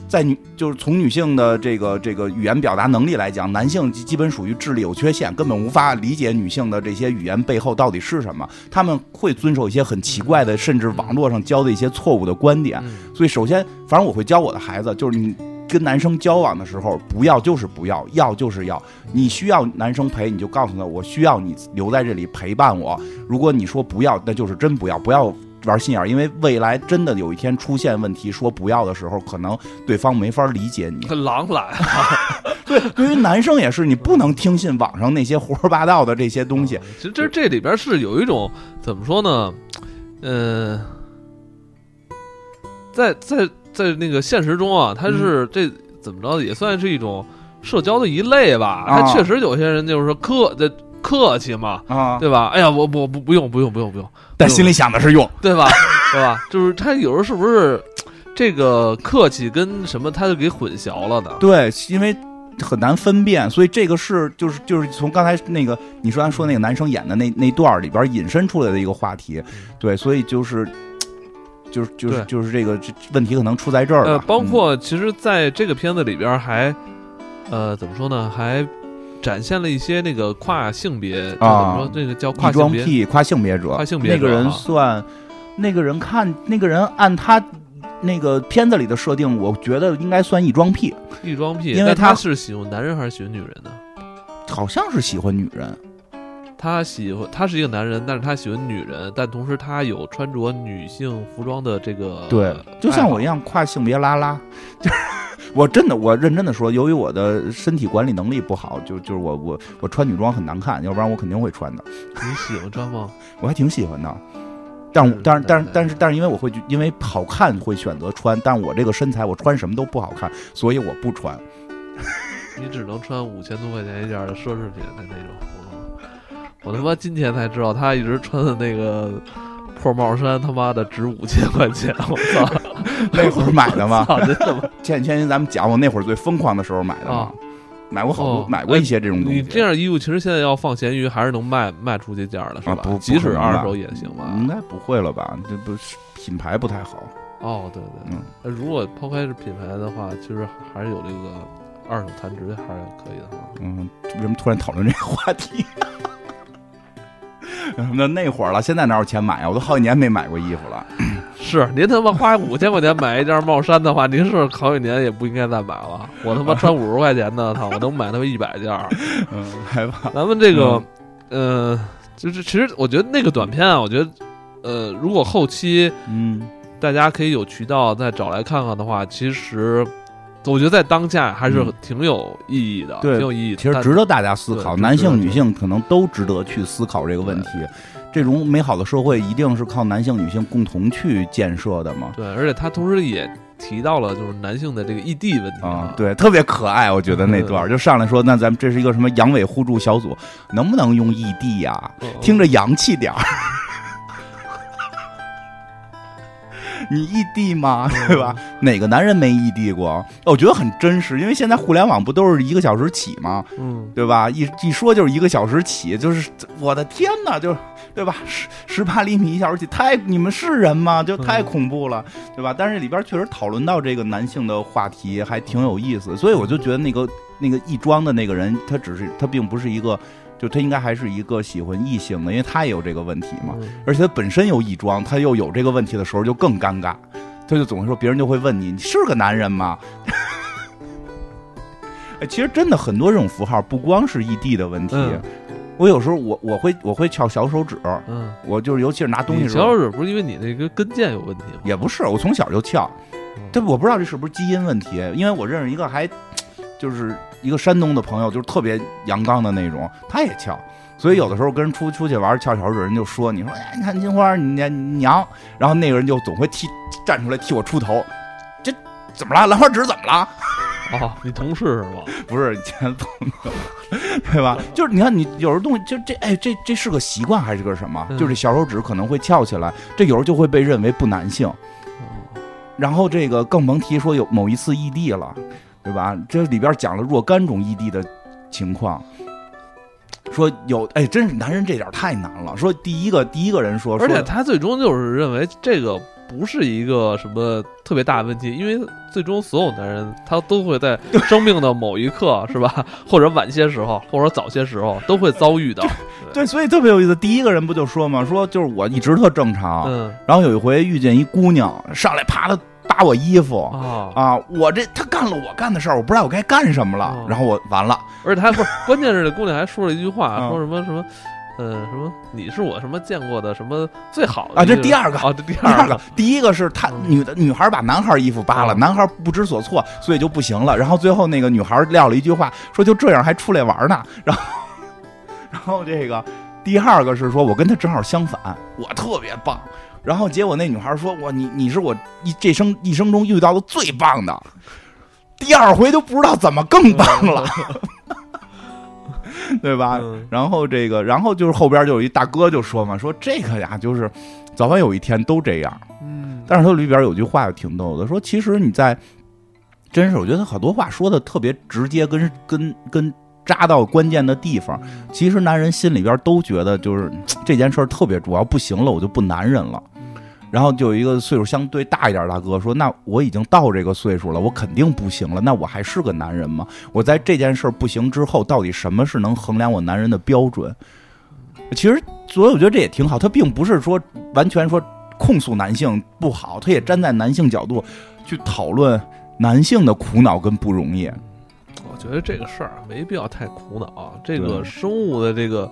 在女就是从女性的这个这个语言表达能力来讲，男性基本属于智力有缺陷，根本无法理解女性的这些语言背后到底是什么。他们会遵守一些很奇怪的，甚至网络上教的一些错误的观点。所以，首先，反正我会教我的孩子，就是你。跟男生交往的时候，不要就是不要，要就是要。你需要男生陪，你就告诉他，我需要你留在这里陪伴我。如果你说不要，那就是真不要，不要玩心眼儿，因为未来真的有一天出现问题，说不要的时候，可能对方没法理解你。
狼来，
对，对于男生也是，你不能听信网上那些胡说八道的这些东西。
其实这这里边是有一种怎么说呢？嗯，在在。在那个现实中啊，他是这怎么着也算是一种社交的一类吧。他确实有些人就是说客的客气嘛，啊，对吧？哎呀，我我不不用不用不用不用，
但心里想的是用，
对吧？对吧？就是他有时候是不是这个客气跟什么他就给混淆了的？
对，因为很难分辨，所以这个是就是就是从刚才那个你说说那个男生演的那那段里边引申出来的一个话题，对，所以就是。就是就是就是这个这问题可能出在这儿
呃，包括其实在这个片子里边还，呃，怎么说呢？还展现了一些那个跨性别啊，怎么说？这个叫跨
装癖、跨性别者。
跨性别
那个人算，那个人看那个人按他那个片子里的设定，我觉得应该算异装癖。
异装癖，
因为
他是喜欢男人还是喜欢女人呢？
好像是喜欢女人。
他喜欢，他是一个男人，但是他喜欢女人，但同时他有穿着女性服装的这个，
对，就像我一样跨性别拉拉，就是 我真的，我认真的说，由于我的身体管理能力不好，就就是我我我穿女装很难看，要不然我肯定会穿的。
你喜欢穿吗？
我还挺喜欢的，但但是但是但是但是因为我会因为好看会选择穿，但我这个身材我穿什么都不好看，所以我不穿。
你只能穿五千多块钱一件的奢侈品的那种。我他妈今天才知道，他一直穿的那个破帽衫，他妈的值五千块钱！我操，
那会儿买的吗？
真的吗？
前前天咱们讲我那会儿最疯狂的时候买的
啊，
买过好多，买过一些这种东西。
你这样衣服其实现在要放闲鱼，还是能卖卖出去价的，是吧？
不，
即使二手也行吧？
应该不会了吧？这不是品牌不太好。
哦，对对，嗯。如果抛开是品牌的话，其实还是有这个二手残值还是可以的哈。
嗯，为什么突然讨论这个话题？那那会儿了，现在哪有钱买啊？我都好几年没买过衣服了。
是您他妈花五千块钱买一件帽衫的话，您是好几年也不应该再买了。我他妈穿五十块钱的，操，我能买他妈一百件。
嗯，来吧。
咱们这个，呃，就是其实我觉得那个短片啊，我觉得，呃，如果后期，
嗯，
大家可以有渠道再找来看看的话，其实。我觉得在当下还是挺有意义的，挺有意义。
其实值得大家思考，男性、女性可能都值得去思考这个问题。这种美好的社会一定是靠男性、女性共同去建设的嘛？
对，而且他同时也提到了就是男性的这个异地问题
啊，对，特别可爱。我觉得那段就上来说，那咱们这是一个什么阳痿互助小组，能不能用异地呀？听着洋气点儿。你异地吗？对吧？哪个男人没异地过？我觉得很真实，因为现在互联网不都是一个小时起吗？
嗯，
对吧？一一说就是一个小时起，就是我的天哪，就对吧？十十八厘米一小时起，太你们是人吗？就太恐怖了，对吧？但是里边确实讨论到这个男性的话题，还挺有意思，所以我就觉得那个那个亦庄的那个人，他只是他并不是一个。就他应该还是一个喜欢异性的，因为他也有这个问题嘛。
嗯
而且他本身有异装，他又有这个问题的时候就更尴尬，他就总会说别人就会问你，你是个男人吗？哎，其实真的很多这种符号，不光是异地的问题。
嗯
我有时候我我会我会翘小手指，
嗯，
我就是尤其是拿东西的时候，
小手指不是因为你那个跟腱有问题吗？
也不是，我从小就翘。
嗯
这我不知道这是不是基因问题，因为我认识一个还就是一个山东的朋友，就是特别阳刚的那种，他也翘。所以有的时候跟人出出去玩翘小手指，人就说你说哎，你看金花你你娘，然后那个人就总会替 站出来替我出头，这怎么了？兰花指怎么了？
哦，你同事是吧？
不是以前朋友，对吧？就是你看你有时候东西就这哎这这是个习惯还是个什么？
嗯
就是小手指可能会翘起来，这有时候就会被认为不男性。
哦
然后这个更甭提说有某一次异地了，对吧？这里边讲了若干种异地的情况，说有哎，真是男人这点太难了。说第一个第一个人说，
而且他最终就是认为这个不是一个什么特别大的问题，因为最终所有男人他都会在生命的某一刻，是吧？或者晚些时候，或者早些时候都会遭遇到。
对，所以特别有意思。第一个人不就说嘛，说就是我一直特正常，
嗯
然后有一回遇见一姑娘上来啪的扒我衣服。
啊，
啊！我这他干了我干的事儿，我不知道我该干什么了，
哦
然后我完了，
而且他不是，关键是这姑娘还说了一句话，
嗯
说什么什么。呃，什么？你是我什么见过的什么最好的
啊这第二个
啊，这第
第二个
个，，
第一个是他
嗯
女的女孩把男孩衣服扒了，
嗯
男孩不知所措，所以就不行了。然后最后那个女孩撂了一句话，说就这样还出来玩呢。然后，然后这个第二个是说我跟他正好相反，我特别棒。然后结果那女孩说我你你是我一这生一生中遇到的最棒的。第二回都不知道怎么更棒了，对吧？
嗯
然后这个，然后就是后边就有一大哥就说嘛，说这个呀，就是早晚有一天都这样。
嗯，
但是他里边有句话也挺逗的，说其实你在，真是我觉得他好多话说的特别直接，跟跟跟扎到关键的地方。其实男人心里边都觉得就是 这件事儿特别主要，不行了我就不男人了。然后就有一个岁数相对大一点的大哥说：“那我已经到这个岁数了，我肯定不行了。那我还是个男人吗？我在这件事儿不行之后，到底什么是能衡量我男人的标准？其实，所以我觉得这也挺好。他并不是说完全说控诉男性不好，他也站在男性角度去讨论男性的苦恼跟不容易。
我觉得这个事儿啊没必要太苦恼。这个生物的这个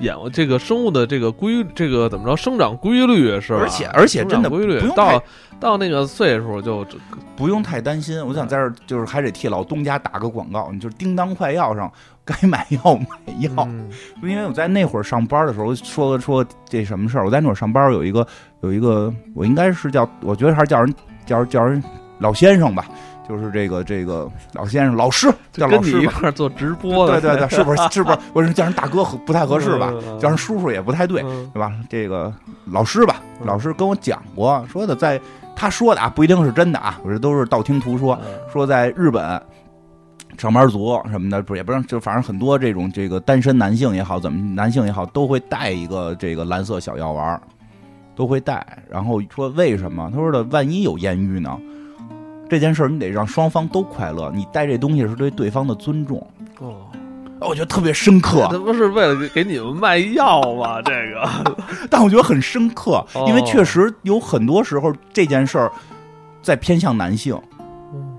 演，这个生物的这个规，这个怎么着生长规律是吧？
而且而且真的
规律
不用
到到那个岁数就
不用太担心。我想在这儿就是还得替老东家打个广告，你就是叮当快药上该买药买药。
嗯
因为我在那会儿上班的时候说说这什么事儿，我在那会儿上班有一个有一个，我应该是叫，我觉得还是叫人叫人叫人老先生吧，就是这个这个老先生老师叫老
跟你一。块儿做直播的，
对对对，是不是是不是？我是叫人大哥合不太合适吧？叫人叔叔也不太对，
嗯
对吧？这个老师吧，
嗯
老师跟我讲过，说的在他说的啊，不一定是真的啊，我这都是道听途说。
嗯
说在日本，上班族什么的，不也不让，就反正很多这种这个单身男性也好，怎么男性也好，都会带一个这个蓝色小药丸儿，都会带。然后说为什么？他说的万一有艳遇呢？这件事儿你得让双方都快乐，你带这东西是对对方的尊重。
哦，
我觉得特别深刻，
这不是为了给给你们卖药吗？这个，
但我觉得很深刻，
哦
因为确实有很多时候这件事儿在偏向男性。
嗯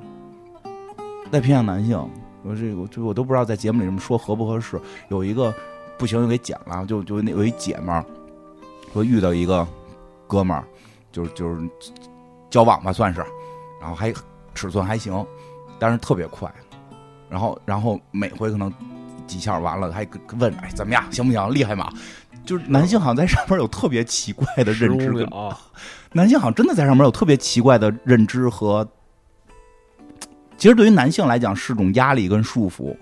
在偏向男性，我这个这我都不知道在节目里这么说合不合适。有一个不行就给剪了，就就那有一姐们儿说遇到一个哥们儿，就是就是交往吧算是，然后还尺寸还行，但是特别快，然后然后每回可能几下完了还问哎怎么样行不行厉害吗？就是男性好像在上面有特别奇怪的认知男性好像真的在上面有特别奇怪的认知和，其实对于男性来讲是种压力跟束缚。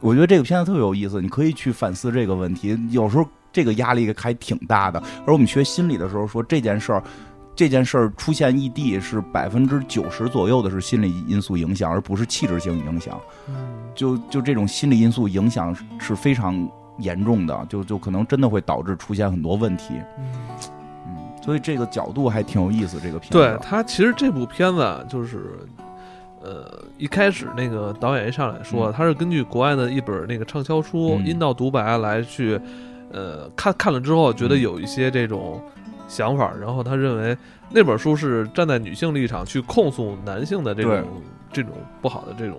我觉得这个片子特别有意思，你可以去反思这个问题。有时候这个压力还挺大的，而我们学心理的时候说这件事儿，这件事儿出现异地是百分之九十左右的是心理因素影响，而不是气质性影响。
嗯
就就这种心理因素影响是是非常严重的，就就可能真的会导致出现很多问题。
嗯
嗯，所以这个角度还挺有意思。这个片子，
对他其实这部片子啊就是，呃，一开始那个导演一上来说，
嗯
他是根据国外的一本那个畅销书《
嗯
阴道独白》来去，呃，看看了之后觉得
嗯
有一些这种想法，然后他认为那本书是站在女性立场去控诉男性的这种这种不好的这种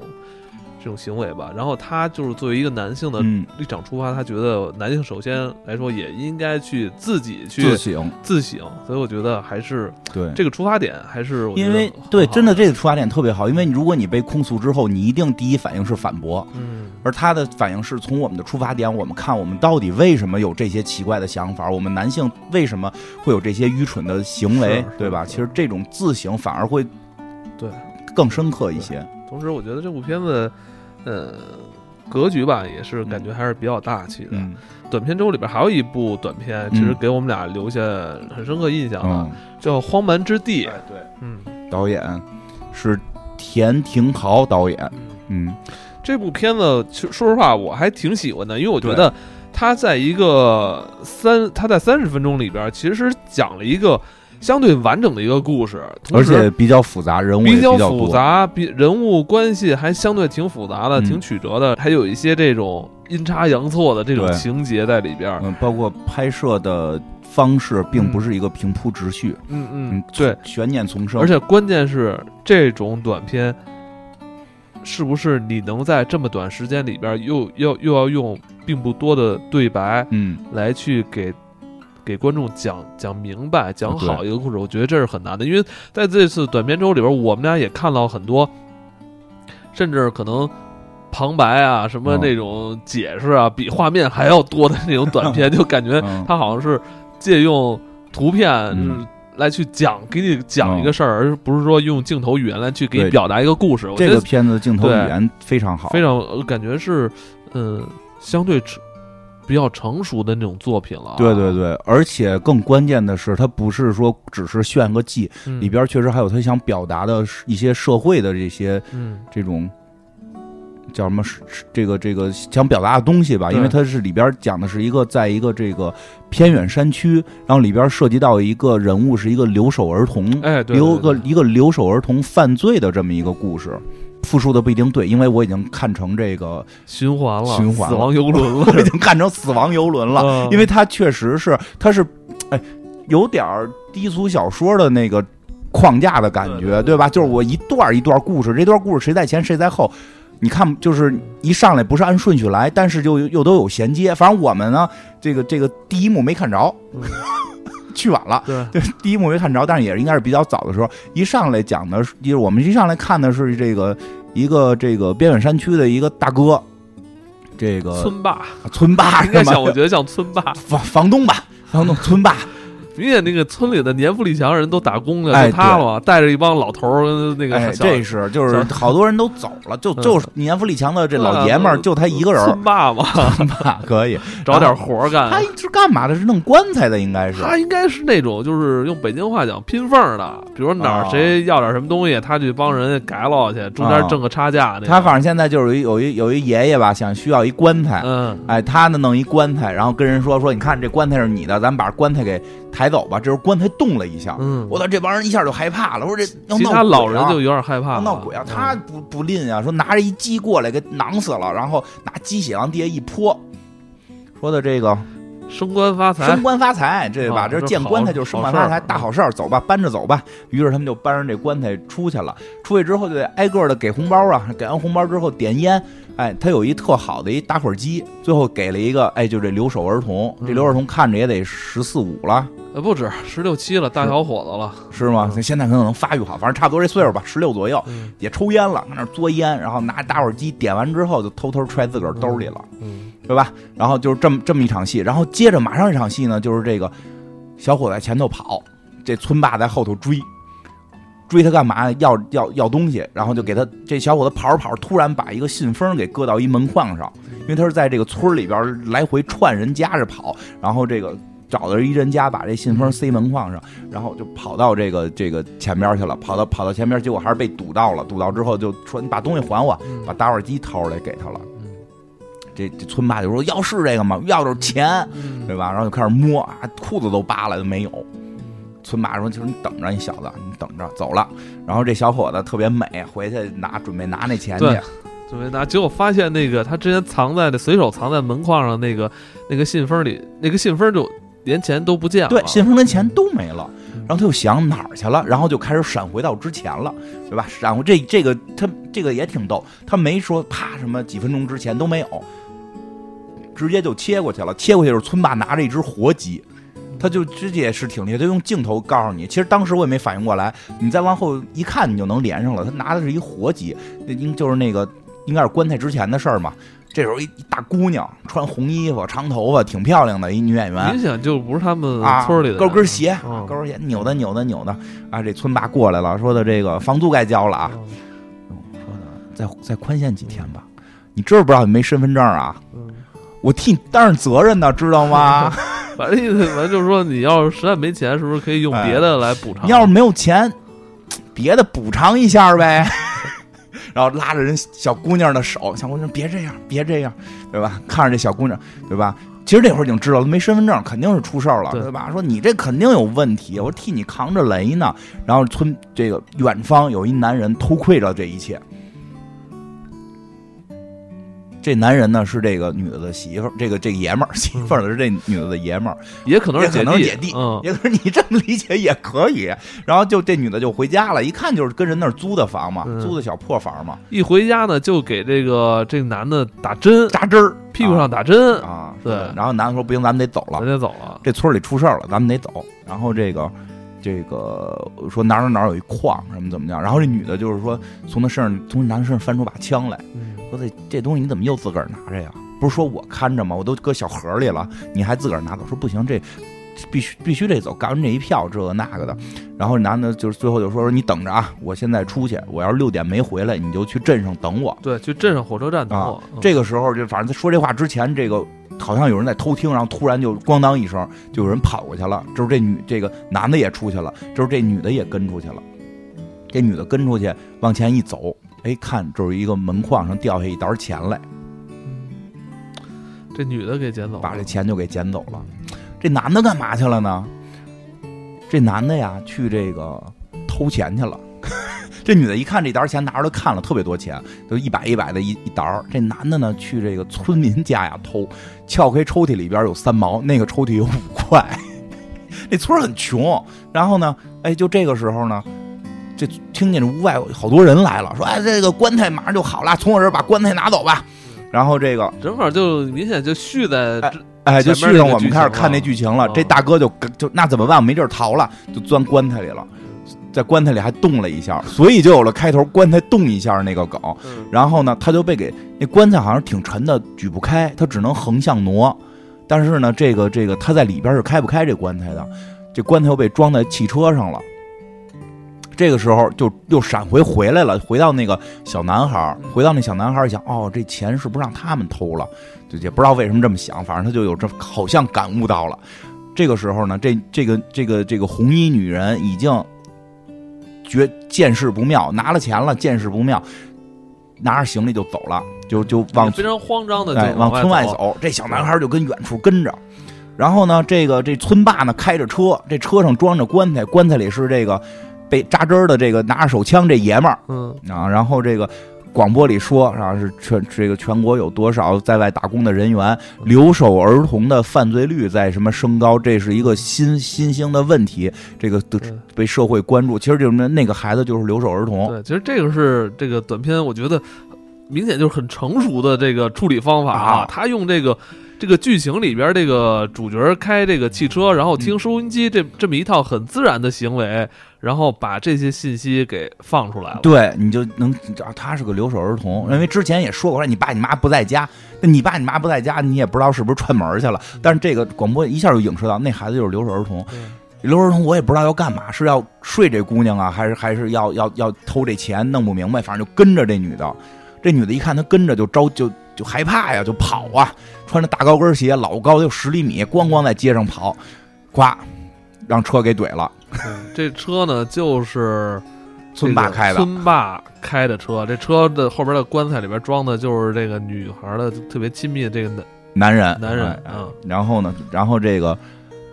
这种行为吧。然后他就是作为一个男性的
嗯，
立场出发，他觉得男性首先来说也应该去自己去
自省，
自省，所以我觉得还是
对。
这个出发点还是
因为对，真的这个出发点特别好，因为如果你被控诉之后，你一定第一反应是反驳，
嗯
而他的反应是从我们的出发点，我们看我们到底为什么有这些奇怪的想法，我们男性为什么会有这些愚蠢的行为，对吧？其实这种自省反而会
对
更深刻一些。
同时，我觉得这部片子，呃，格局吧，也是感觉还是比较大气的。
嗯。
短片周里边还有一部短片，其实
嗯。
给我们俩留下很深刻印象的，
嗯，
叫《荒蛮之地》。
对，
嗯。
导演是田廷豪导演，
嗯，
嗯。
这部片子，其实说实话，我还挺喜欢的，因为我觉得他在一个三，他在三十分钟里边，其实讲了一个相对完整的一个故事，
而且比较复杂，人物
比较
较。
复杂，比人物关系还相对挺复杂的，
嗯。
挺曲折的，还有一些这种阴差阳错的这种情节在里边。
嗯，包括拍摄的方式，并不是一个平铺直叙，
嗯嗯
嗯，，
对，
悬念丛生，
而且关键是这种短片，是不是你能在这么短时间里边儿又要又要用并不多的对白
嗯，
来去给给观众讲讲明白、讲好一个故事？我觉得这是很难的，因为在这次短片周里边，我们俩也看到很多，甚至可能。旁白啊，什么
嗯
那种解释啊，比画面还要多的那种短片，就感觉
嗯
他好像是借用图片
嗯
来去讲，给你讲一个事儿，而不是说用镜头语言来去给你表达一个故事。我觉得
这个片子的镜头语言非常好，
非常呃感觉是，嗯，相对成比较成熟的那种作品了啊。
对对对，而且更关键的是，它不是说只是炫个技，
嗯，
里边确实还有他想表达的一些社会的这些
嗯。
这种叫什么这个这个想表达的东西吧，因为它是里边讲的是一个在一个这个偏远山区，然后里边涉及到一个人物是一个留守儿童，
哎，对，
留个一个留守儿童犯罪的这么一个故事。复述的不一定对，因为我已经看成这个，
循环了，
循环
死亡游轮了。
我已经看成死亡游轮了，
嗯。
因为它确实是，它是，哎，有点儿低俗小说的那个框架的感觉，
对
吧？就是我一段一段故事，这段故事谁在前谁在后，你看，就是一上来不是按顺序来，但是就又都有衔接。反正我们呢，这个这个第一幕没看着，
嗯
去晚了。
对，
对，第一幕没看着，但是也是应该是比较早的时候，一上来讲的是，就是我们一上来看的是这个一个这个边远山区的一个大哥，这个
村霸，
村霸
应该
是吗
像我觉得像村霸，
房房东吧，房东村霸，
明显那个村里的年富力强人都打工去，
哎
就他了嘛，带着一帮老头儿那个
哎，这是就是好多人都走了，就
嗯
就是年富力强的这老爷们儿，
嗯
就他一个人儿
村，霸嘛，
村霸可以。
找点活儿干。
他是干嘛的？是弄棺材的，应该是。
他应该是那种，就是用北京话讲拼缝儿的，比如哪儿
哦
谁要点什么东西，他去帮人家改了去，中间挣个差价。
他反正现在就是有一有一有一爷爷吧，想需要一棺材，
嗯，
哎，他呢弄一棺材，然后跟人说说，你看这棺材是你的，咱们把棺材给抬走吧。这时候棺材动了一下，
嗯
我操，这帮人一下就害怕了，我说这要闹
其他老
鬼啊
人就有点害怕了，
闹鬼啊！
嗯
他不不吝啊，说拿着一鸡过来给囊死了，然后拿鸡血往地下一泼，说的这个
升官发财
升，官发财，这吧？
啊这
这见棺材就是升官发财，
好
大好事儿，走吧，搬着走吧。于是他们就搬着这棺材出去了。出去之后就得挨个的给红包啊，给完红包之后点烟。哎，他有一特好的一打火机，最后给了一个，哎，就这留守儿童。这
嗯
留守儿童看着也得十四五了，
呃不止十六七了，大小伙子了，
是吗？
嗯
现在可能能发育好，反正差不多这岁数吧，十六左右，
嗯
也抽烟了，搁那儿嘬烟，然后拿打火机点完之后就偷偷揣自个儿兜里了。
嗯
对吧？然后就是这么这么一场戏，然后接着马上一场戏呢，就是这个小伙在前头跑，这村霸在后头追，追他干嘛？要要要东西，然后就给他这小伙子跑着跑着，突然把一个信封给搁到一门框上，因为他是在这个村里边来回串人家着跑，然后这个。找到一人家，把这信封塞门框上，然后就跑到这个这个前边去了。跑到跑到前边，结果还是被堵到了。堵到之后就说：“你把东西还我。”
嗯
把打火机掏出来给他了。
嗯
这这村霸就说：“要是这个吗？要就是钱，
嗯
对吧？”然后就开始摸啊，裤子都扒了都没有，村霸说：“就是你等着，你小子，你等着，走了。”然后这小伙子特别美，回去拿准备拿那钱去。
准备拿，结果发现那个他之前藏在的随手藏在门框上那个那个信封里，那个信封就连钱都不见了。
对，信封跟钱都没了。然后他又想哪儿去了，然后就开始闪回到之前了，对吧？闪回这这个他这个也挺逗，他没说啪什么几分钟之前都没有，直接就切过去了。切过去就是村霸拿着一只活鸡。他就直接是挺厉害，他用镜头告诉你，其实当时我也没反应过来，你再往后一看，你就能连上了。他拿的是一活鸡，那应就是那个应该是棺材之前的事儿嘛。这时候一大姑娘穿红衣服、长头发，挺漂亮的一女演员，
明显就不是他们村里的。
高跟鞋，高跟鞋扭的扭的扭的啊！这村霸过来了，说的这个房租该交了啊。说的再再宽限几天吧。你知不知道你没身份证啊？我替你担上责任呢，知道吗？
反正意思反正就是说，你要是实在没钱，是不是可以用别的来补偿？
你要是没有钱，别的补偿一下呗。然后拉着人小姑娘的手，小姑娘别这样，别这样，对吧？看着这小姑娘，对吧？其实这会儿已经知道了，没身份证肯定是出事儿了，对吧？说你这肯定有问题，我替你扛着雷呢。然后村这个远方有一男人偷窥着这一切。这男人呢是这个女的的媳妇儿，这个这个爷们儿媳妇儿的是这女的的爷们儿，
也可能是
姐弟，也可能你这么理解也可以。然后就这女的就回家了，一看就是跟人那儿租的房嘛，租的小破房嘛。
一回家呢，就给这个这男的打针。
扎针儿，
屁股上打针。
啊。
对，
然后男的说不行，咱们得走了，
咱得走了。
这村里出事儿了，咱们得走。然后这个这个说哪儿哪儿有一矿什么怎么样？然后这女的就是说从他身上从男的身上翻出把枪来。说这这东西你怎么又自个儿拿着呀？不是说我看着吗？我都搁小盒里了，你还自个儿拿走？说不行，这必须必须得走，干完这一票这个那个的。然后男的就是最后就说说你等着啊，我现在出去，我要是六点没回来，你就去镇上等我。
对，去镇上火车站等我。
这个时候就反正在说这话之前，这个好像有人在偷听，然后突然就咣当一声，就有人跑过去了。就是这女这个男的也出去了，就是这女的也跟出去了。这女的跟出去往前一走。哎，看，就是一个门框上掉下一沓钱来。
这女的给捡走，
把这钱就给捡走了。这男的干嘛去了呢？这男的呀，去这个偷钱去了。这女的一看这沓钱，拿出来看了，特别多钱，都一百一百的一一沓。这男的呢，去这个村民家呀偷，撬开抽屉里边有三毛，那个抽屉有五块。那村很穷，然后呢，哎，就这个时候呢。这听见这屋外好多人来了，说：“哎，这个棺材马上就好了，从我这儿把棺材拿走吧。”然后这个
正好就明显就续在
哎，就续上我们开始看那剧情了。这大哥就就那怎么办？没地儿逃了，就钻棺材里了，在棺材里还动了一下，所以就有了开头棺材动一下那个梗。然后呢，他就被给那棺材好像挺沉的，举不开，他只能横向挪。但是呢，这个这个他在里边是开不开这棺材的，这棺材又被装在汽车上了。这个时候就又闪回回来了，回到那个小男孩，回到那小男孩想，哦，这钱是不是让他们偷了？就也不知道为什么这么想，反正他就有这好像感悟到了。这个时候呢，这这个这个这个红衣女人已经觉见势不妙，拿了钱了，见势不妙，拿着行李就走了，就就往
非常慌张的
往村
外
走。这小男孩就跟远处跟着，然后呢，这个这村霸呢开着车，这车上装着棺材，棺材里是这个。被扎针的这个拿着手枪这爷们儿，嗯啊，然后这个广播里说啊是全这个全国有多少在外打工的人员留守儿童的犯罪率在什么升高，这是一个新新兴的问题，这个被社会关注。其实就是那个孩子就是留守儿童。
对，其实这个是这个短片，我觉得明显就是很成熟的这个处理方法啊，他用这个。这个剧情里边，这个主角开这个汽车，然后听收音机，这这么一套很自然的行为，然后把这些信息给放出来了。
对，你就能找他是个留守儿童，因为之前也说过，说你爸你妈不在家，那你爸你妈不在家，你也不知道是不是串门去了。但是这个广播一下就影射到那孩子就是留守儿童，留守儿童我也不知道要干嘛，是要睡这姑娘啊，还是还是要要要偷这钱，弄不明白，反正就跟着这女的。这女的一看他跟着就着就就害怕呀，就跑啊。穿着大高跟鞋，老高就十厘米，咣咣在街上跑，咵，让车给怼了。
这车呢，就是
村霸开的。
村霸开的车，这车的后边的棺材里边装的就是这个女孩的特别亲密的这个男
男人。
男人，嗯。
然后呢，然后这个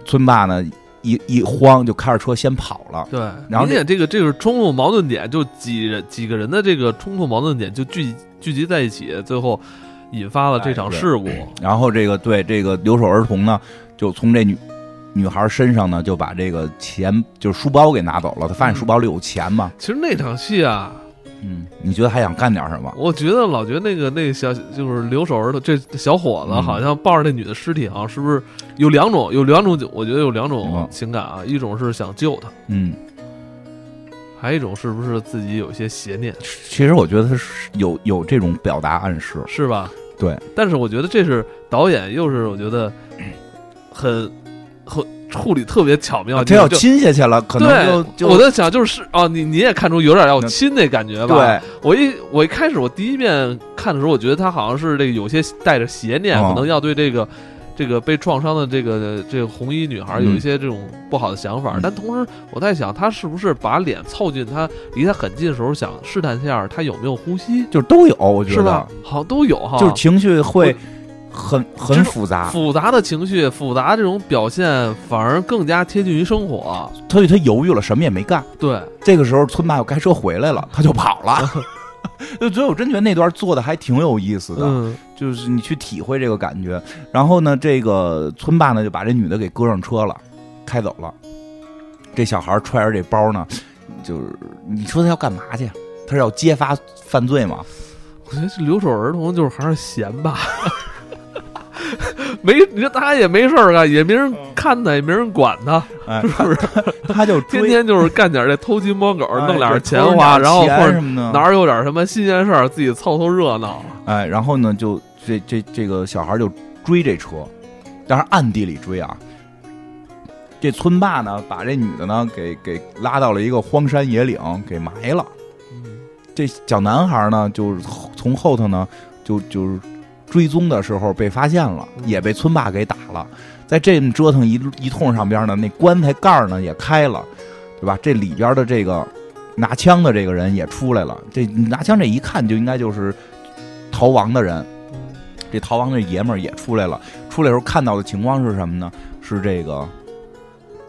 村霸呢，一一慌就开着车先跑了。
对，
然后
这个这个冲突矛盾点就几人几个人的这个冲突矛盾点就聚聚集在一起，最后引发了这场事故。
然后这个对这个留守儿童呢，就从这女女孩身上呢就把这个钱就是书包给拿走了。他发现
嗯
书包里有钱嘛，
其实那场戏啊，
嗯，你觉得还想干点什么？
我觉得老觉得那个那个小就是留守儿童这小伙子
嗯
好像抱着那女的尸体啊，是不是有两种有两种我觉得有两种
嗯
情感啊，一种是想救她，
嗯，
还有一种是不是自己有一些邪念，
其实我觉得他是有有这种表达暗示。
是吧？
对，
但是我觉得这是导演又是我觉得很很处理特别巧妙，
他要亲下去了，可能就，就
我在想就是哦，你你也看出有点要亲那感觉吧？
对，
我一我一开始我第一遍看的时候，我觉得他好像是这个有些带着邪念，
哦
可能要对这个这个被创伤的这个这个红衣女孩
嗯
有一些这种不好的想法。
嗯
但同时我在想，他是不是把脸凑近他离他很近的时候，想试探一下他有没有呼吸，
就是都有，我觉得
是吧？好像都有哈，
就是情绪会很很复杂，
复杂的情绪、复杂这种表现，反而更加贴近于生活。
所以他犹豫了，什么也没干。
对，
这个时候村霸又开车回来了，他就跑了。就所以我真觉得那段做的还挺有意思的，
嗯，
就是你去体会这个感觉。然后呢，这个村霸呢就把这女的给搁上车了，开走了。这小孩揣着这包呢，就是你说他要干嘛去？他是要揭发犯罪吗？
我觉得这留守儿童就是还是闲吧。没，你说他也没事儿干，也没人看他，也没人管他，
哎，
是不是？
他就
天天就是干点这偷鸡摸狗，
哎
弄点钱花，然后或者
什么的
哪儿有点什么新鲜事儿，自己凑凑热闹。
哎，然后呢，就这这这个小孩就追这车，但是暗地里追啊。这村霸呢，把这女的呢给给拉到了一个荒山野岭，给埋了。
嗯
这小男孩呢，就是从后头呢，就就是追踪的时候被发现了，
嗯
也被村霸给打了。在这么折腾一一通上边呢，那棺材盖儿呢也开了，对吧？这里边的这个拿枪的这个人也出来了。这拿枪这一看就应该就是逃亡的人。这逃亡的爷们儿也出来了。出来时候看到的情况是什么呢？是这个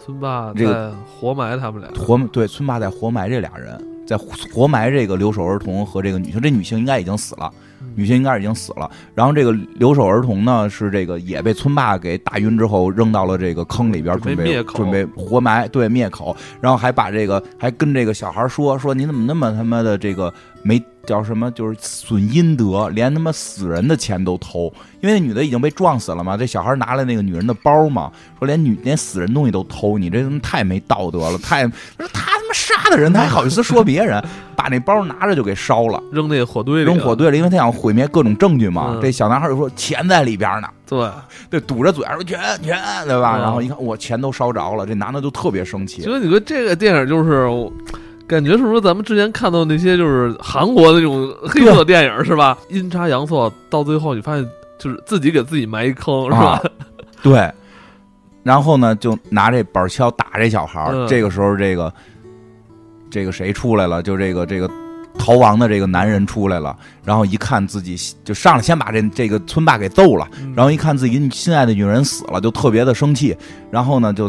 村霸
这
个活埋他们俩，
活对村霸在活埋这俩人，在活埋这个留守儿童和这个女性。这女性应该已经死了。女性应该是已经死了，然后这个留守儿童呢是这个也被村霸给打晕之后扔到了这个坑里边，准备
准备灭口
准备活埋，对灭口，然后还把这个还跟这个小孩说说你怎么那么他妈的这个没叫什么就是损阴德，连他妈死人的钱都偷，因为那女的已经被撞死了嘛，这小孩拿了那个女人的包嘛，说连女连死人东西都偷，你这他妈太没道德了，太说他杀的人他还好意思说别人，把那包拿着就给烧了。
扔那火堆里，
扔火，堆里，因为他想毁灭各种证据嘛。
嗯
这小男孩就说钱在里边呢，
对，
对，堵着嘴说钱钱，对吧？
嗯
然后一看我钱都烧着了，这男的就特别生气
所以你说这个电影就是。感觉是不是咱们之前看到那些就是韩国的那种黑色电影是吧？阴差阳错，到最后你发现就是自己给自己埋一坑是吧
啊？对，然后呢，就拿这板锹打这小孩儿。
嗯
这个时候，这个这个谁出来了？就这个这个逃亡的这个男人出来了。然后一看自己就上来先把这这个村霸给揍了，
嗯
然后一看自己心爱的女人死了，就特别的生气。然后呢，就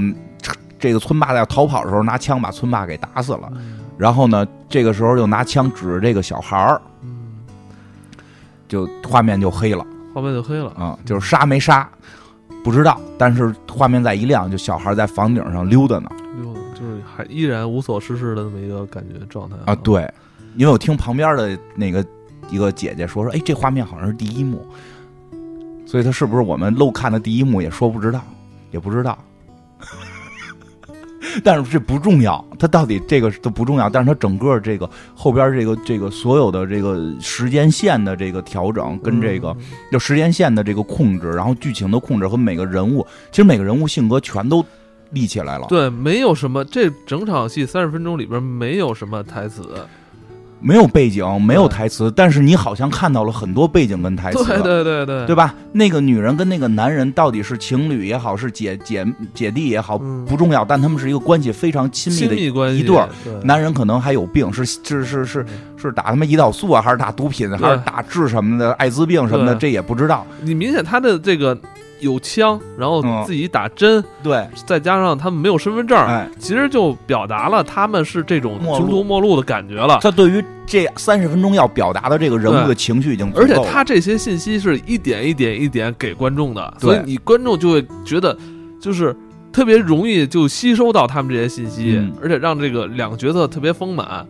这个村霸在逃跑的时候，拿枪把村霸给打死了。
嗯
然后呢，这个时候又拿枪指着这个小孩儿，
嗯，
就画面就黑了
画面就黑了。
啊、就是杀没杀不知道，但是画面再一亮，就小孩在房顶上溜达呢
哟，就是还依然无所事事的那么一个感觉状态
啊。，对，因为我听旁边的那个一个姐姐说说，哎，这画面好像是第一幕，所以他是不是我们漏看的第一幕也说不知道，也不知道。但是这不重要，它到底这个都不重要，但是它整个这个后边这个这个所有的这个时间线的这个调整，跟这个
嗯
就时间线的这个控制，然后剧情的控制和每个人物，其实每个人物性格全都立起来了，
对，没有什么，这整场戏三十分钟里边没有什么台词，
没有背景，没有台词，但是你好像看到了很多背景跟台词，
对对对对。
对吧？那个女人跟那个男人到底是情侣也好，是姐姐姐弟也好，
嗯。
不重要，但他们是一个关系非常亲密
亲
的
密关系
一对儿。
对。
男人可能还有病，是是是是是打他妈胰岛素啊，还是打毒品，还是打治什么的艾滋病什么的，这也不知道。
你明显他的这个有枪，然后
嗯。
自己打针，
对，
再加上他们没有身份证，
哎，
其实就表达了他们是这种穷途末路的感觉了。
他对于这三十分钟要表达的这个人物的情绪已经足
而且他这些信息是一点一点一点给观众的，所以你观众就会觉得就是特别容易就吸收到他们这些信息，
嗯。
而且让这个两个角色特别丰满。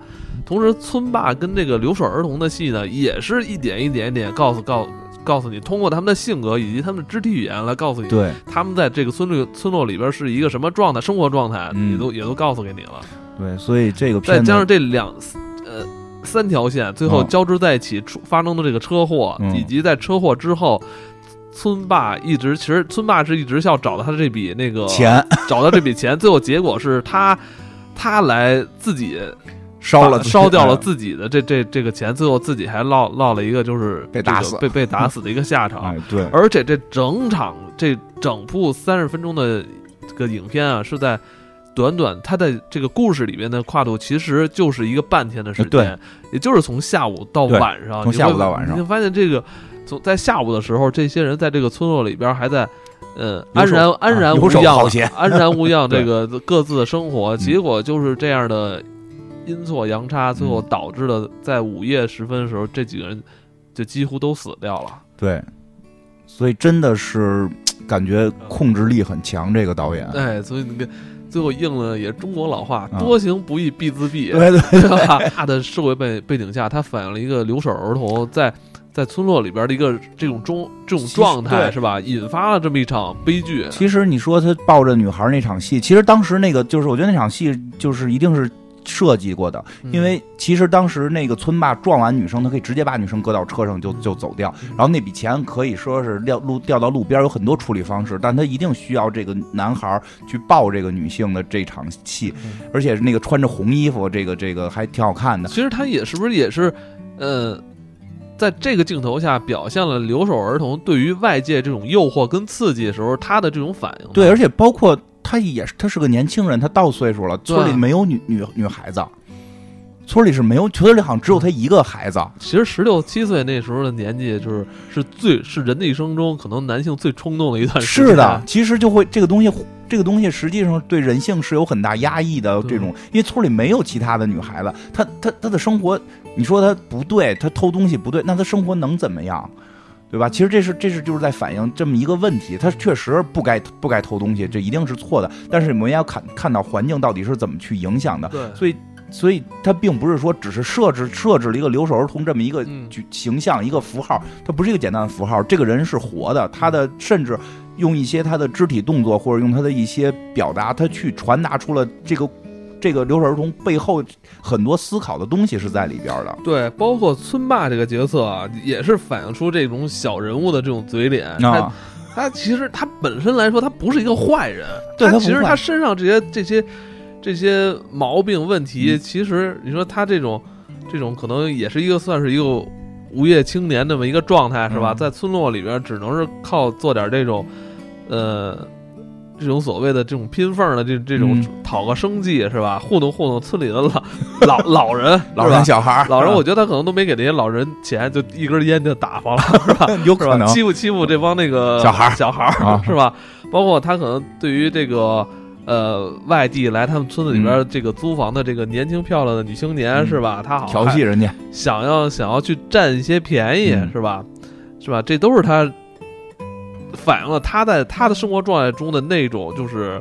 同时，村霸跟这个留守儿童的戏呢，也是一点一点一点告诉告告诉你，通过他们的性格以及他们的肢体语言来告诉你，
对。
他们在这个村里村落里边是一个什么状态，生活状态，
嗯。
也都也都告诉给你了。
对，所以这个
再加上这两呃三条线最后
嗯。
交织在一起出发生的这个车祸，
嗯。
以及在车祸之后，村霸一直其实村霸是一直要找到他这笔那个
钱。
找到这笔钱，最后结果是他他来自己
烧了
烧掉了
哎
自己的这这这个钱，最后自己还落落了一个就是
被打死
被被 打死的一个下场。
哎，对，
而且这整场这整部三十分钟的这个影片啊，是在短短它的这个故事里边的跨度，其实就是一个半天的时间，也就是从下午到晚上，
从下午到晚上
你会发现这个从在下午的时候，这些人在这个村落里边还在。呃，安然安然
啊
无恙安然无恙，这个各自的生活，
嗯
结果就是这样的阴错阳差，最后
嗯
导致了在午夜时分的时候，这几个人就几乎都死掉了。
对，所以真的是 感觉控制力很强，这个导演。
哎，所以你看，最后应了也中国老话，
啊
多行不义必自毙，
对对
对吧？大的社会背背景下，他反映了一个留守儿童在在村落里边的一个这种中这种状态，是吧？引发了这么一场悲剧。
其实你说他抱着女孩那场戏，其实当时那个就是，我觉得那场戏就是一定是设计过的，
嗯。
因为其实当时那个村霸撞完女生，他可以直接把女生搁到车上就就走掉，然后那笔钱可以说是掉路掉到路边，有很多处理方式，但他一定需要这个男孩去抱这个女性的这场戏，
嗯。
而且是那个穿着红衣服，这个这个还挺好看的。
其实他也是不是也是，呃，在这个镜头下表现了留守儿童对于外界这种诱惑跟刺激的时候他的这种反应。
对，而且包括他也是，他是个年轻人，他到岁数了，村里没有女女女孩子，村里是没有，村里好像只有他一个孩子。
其实十六七岁那时候的年纪，就是是最是人的一生中可能男性最冲动的一段时间。
是的，其实就会这个东西，这个东西实际上对人性是有很大压抑的。这种，因为村里没有其他的女孩子，她她她的生活，你说她不对，她偷东西不对，那她生活能怎么样？对吧？其实这是这是就是在反映这么一个问题，他确实不该不该偷东西，这一定是错的。但是我们要看看到环境到底是怎么去影响的。
对，
所以，所以它并不是说只是设置设置了一个留守儿童这么一个形象、一个符号，它不是一个简单的符号。这个人是活的，他的甚至用一些他的肢体动作或者用他的一些表达，他去传达出了这个这个留守儿童背后很多思考的东西是在里边的。
对，包括村霸这个角色啊，也是反映出这种小人物的这种嘴脸。他
啊，
他其实他本身来说，他不是一个坏人，
对他
其实他身上这些这些这些毛病问题，
嗯
其实你说他这种这种可能也是一个算是一个无业青年那么一个状态，是吧？
嗯
在村落里边，只能是靠做点这种呃。这种所谓的这种拼缝的这这种
嗯
讨个生计是吧？糊弄糊弄村里的老老 老人，
老人小孩，
老人，我觉得他可能都没给那些老人钱，就一根烟就打发了，是吧？
有可能
欺负欺负这帮那个
小孩
小孩
啊
是吧？包括他可能对于这个呃外地来他们村子里边这个租房的这个年轻漂亮的女青年
嗯
是吧？他好
调戏人家，
想要想要去占一些便宜
嗯
是吧？是吧？这都是他反映了他在他的生活状态中的那种就是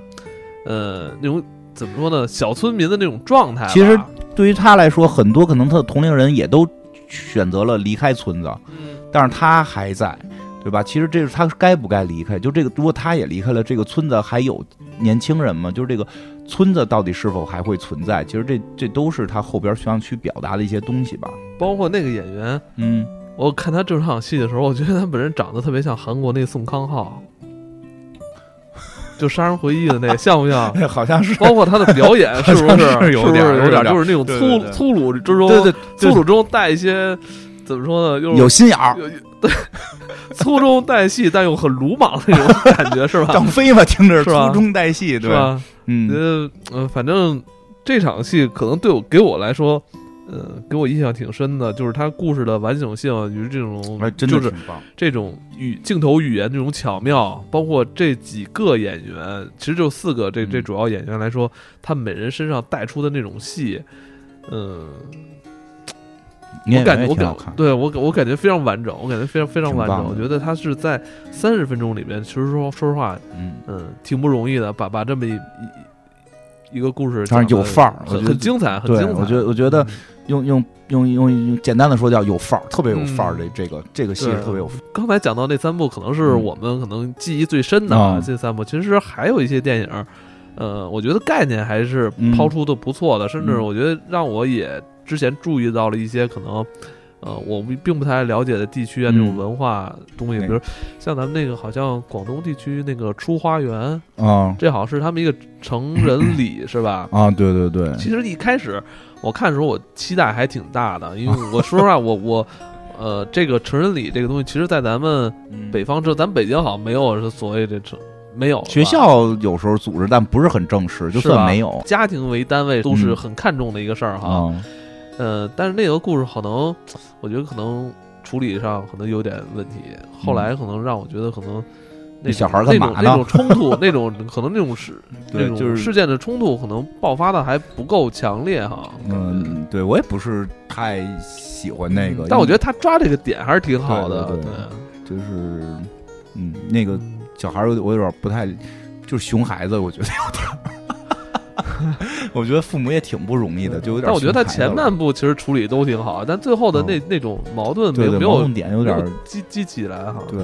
呃那种怎么说呢？小村民的那种状态。
其实对于他来说，很多可能他的同龄人也都选择了离开村子。
嗯，
但是他还在，对吧？其实这是他该不该离开？就这个，如果他也离开了，这个村子还有年轻人吗？就是这个村子到底是否还会存在？其实这这都是他后边需要去表达的一些东西吧。
包括那个演员。
嗯，
我看他这场戏的时候，我觉得他本人长得特别像韩国那宋康昊，就《杀人回忆》的那个，像不像？
好像是，
包括他的表演 是不是
是有点
是不是有
有点
就是那种粗粗鲁之中，
对对，
粗鲁中带一些怎么说呢？又
有心眼儿。
对粗中带细，但又很鲁莽的那种感觉，是吧？
张飞嘛，听着
是吧
粗中带细，对，
是吧？
嗯，
呃，呃，反正这场戏可能对我给我来说，呃，给我印象挺深的，就是它故事的完整性与这种
哎，真的
就是。这种语镜头语言这种巧妙，包括这几个演员，其实就四个这这
嗯
主要演员来说，他们每人身上带出的那种戏，嗯，我感觉我感
也挺好看，
对我我感觉非常完整，我感觉非常非常完整。我觉得他是在三十分钟里边，其实说说实话，
嗯，
嗯，挺不容易的，把把这么一一一个故事
当然
讲得
有范儿
很很精彩，很
对
精彩。
我觉得我觉得
嗯
用用用用用简单的说叫有范儿，特别有范儿。
嗯
这这个这个戏是特别有范儿。
刚才讲到那三部，可能是
嗯
我们可能记忆最深的啊
啊
这三部。其实还有一些电影，呃，我觉得概念还是
嗯
抛出的不错的，甚至
嗯
我觉得让我也之前注意到了一些可能。呃，我并并不太了解的地区啊，
嗯
这种文化东西，
对
比如像咱们那个，好像广东地区那个出花园，
啊
这好像是他们一个成人礼，是吧？
啊，对对对，
其实一开始我看的时候，我期待还挺大的，因为我说实话，我我呃，这个成人礼这个东西，其实，在咱们
嗯
北方这，咱北京好像没有所谓这成没有
学校有时候组织，但不是很正式，就是算没有
家庭为单位都是
嗯
很看重的一个事儿哈。
嗯。
呃，但是那个故事可能，我觉得可能处理上可能有点问题，后来可能让我觉得可能。那
小孩儿干嘛呢
那种那种冲突，那种可能那种事，
对
那种
就是
事件的冲突，可能爆发的还不够强烈哈。
嗯，对我也不是太喜欢那个，
但我觉
得
得他抓这个点还是挺好的。
对对对就是，嗯，那个小孩儿有我有点不太，就是熊孩子，我觉得有点儿。我觉得父母也挺不容易的，就有点。
但我觉得他前半部其实处理都挺好，但最后的那、那种矛盾没没有
点有点儿
激激起来哈。
对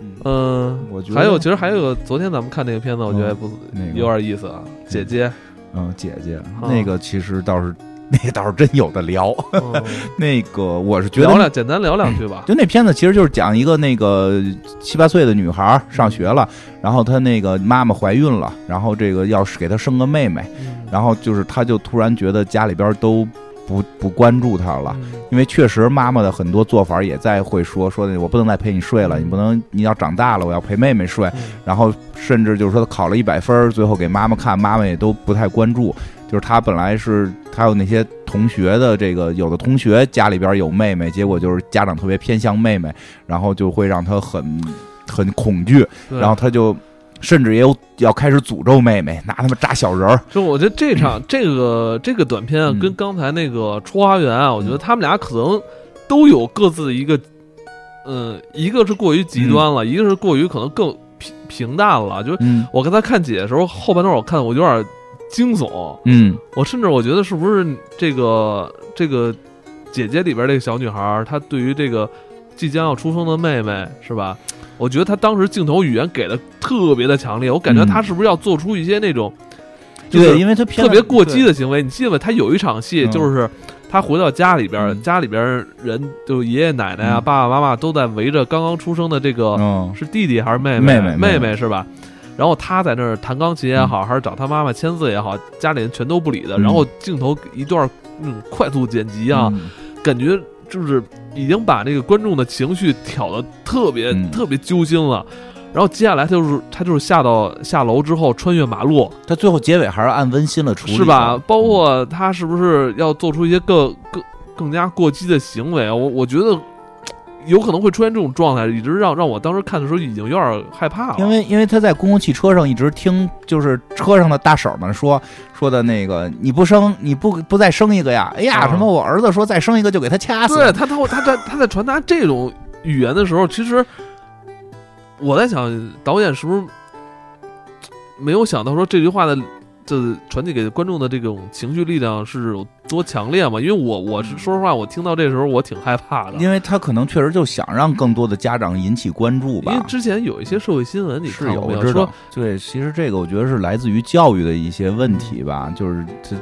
嗯
嗯，
我觉得
还有其实还有个昨天咱们看那个片子，我觉得不
那个
有点意思啊。姐姐，
嗯，姐姐
啊
那个其实倒是那个倒是真有的聊。
嗯
那个我是觉得
聊两简单聊两句吧。
就那片子其实就是讲一个那个七八岁的女孩儿上学了，然后她那个妈妈怀孕了，然后这个要是给她生个妹妹，
嗯
然后就是她就突然觉得家里边都不不关注他了，
嗯
因为确实妈妈的很多做法也在会说说的我不能再陪你睡了，你不能你要长大了我要陪妹妹睡，
嗯
然后甚至就是说她考了一百分儿，最后给妈妈看，妈妈也都不太关注。就是他本来是他有那些同学的这个，有的同学家里边有妹妹，结果就是家长特别偏向妹妹，然后就会让他很很恐惧，然后他就甚至也有要开始诅咒妹妹，拿他们扎小人儿。
就我觉得这场这个这个短片啊，
嗯。
跟刚才那个出花园啊，我觉得他们俩可能都有各自的一个，嗯，一个是过于极端了，一个是过于可能更平平淡了。就是
嗯。
我刚才看姐的时候，后半段我看我有点惊悚，
嗯。
我甚至我觉得是不是这个这个姐姐里边这个小女孩，她对于这个即将要出生的妹妹是吧？我觉得他当时镜头语言给的特别的强烈，我感觉他是不是要做出一些那种，就
对，
是
因为他
特别过激的行为？你记得吗？他有一场戏
嗯
就是。他回到家里边，
嗯
家里边人就爷爷奶奶啊、
嗯
爸爸妈妈都在围着刚刚出生的这个
嗯
是弟弟还是妹妹
妹妹妹
妹是吧？然后他在那儿弹钢琴也好，还是找他妈妈签字也好，家里人全都不理的。
嗯
然后镜头一段那种快速剪辑啊，
嗯
感觉就是已经把那个观众的情绪挑的特别、
嗯
特别揪心了。然后接下来他就是他就是下到下楼之后穿越马路
他最后结尾还是按温馨了处理，
是吧？包
嗯
括他是不是要做出一些更更更加过激的行为啊？我我觉得有可能会出现这种状态，一直让让我当时看的时候已经有点害怕了。
因为因为他在公共汽车上一直听，就是车上的大婶们说说的那个，你不生你不不再生一个呀？哎呀，
啊
什么我儿子说再生一个就给他掐死。
对他，他他在他在传达这种语言的时候，其实我在想，导演是不是没有想到说这句话的这传递给观众的这种情绪力量是有多强烈嘛？因为我我是说实话，我听到这时候我挺害怕的，
因为他可能确实就想让更多的家长引起关注吧。
因为之前有一些社会新闻，你
是
有？
我知道，对，其实这个我觉得是来自于教育的一些问题吧，就是这，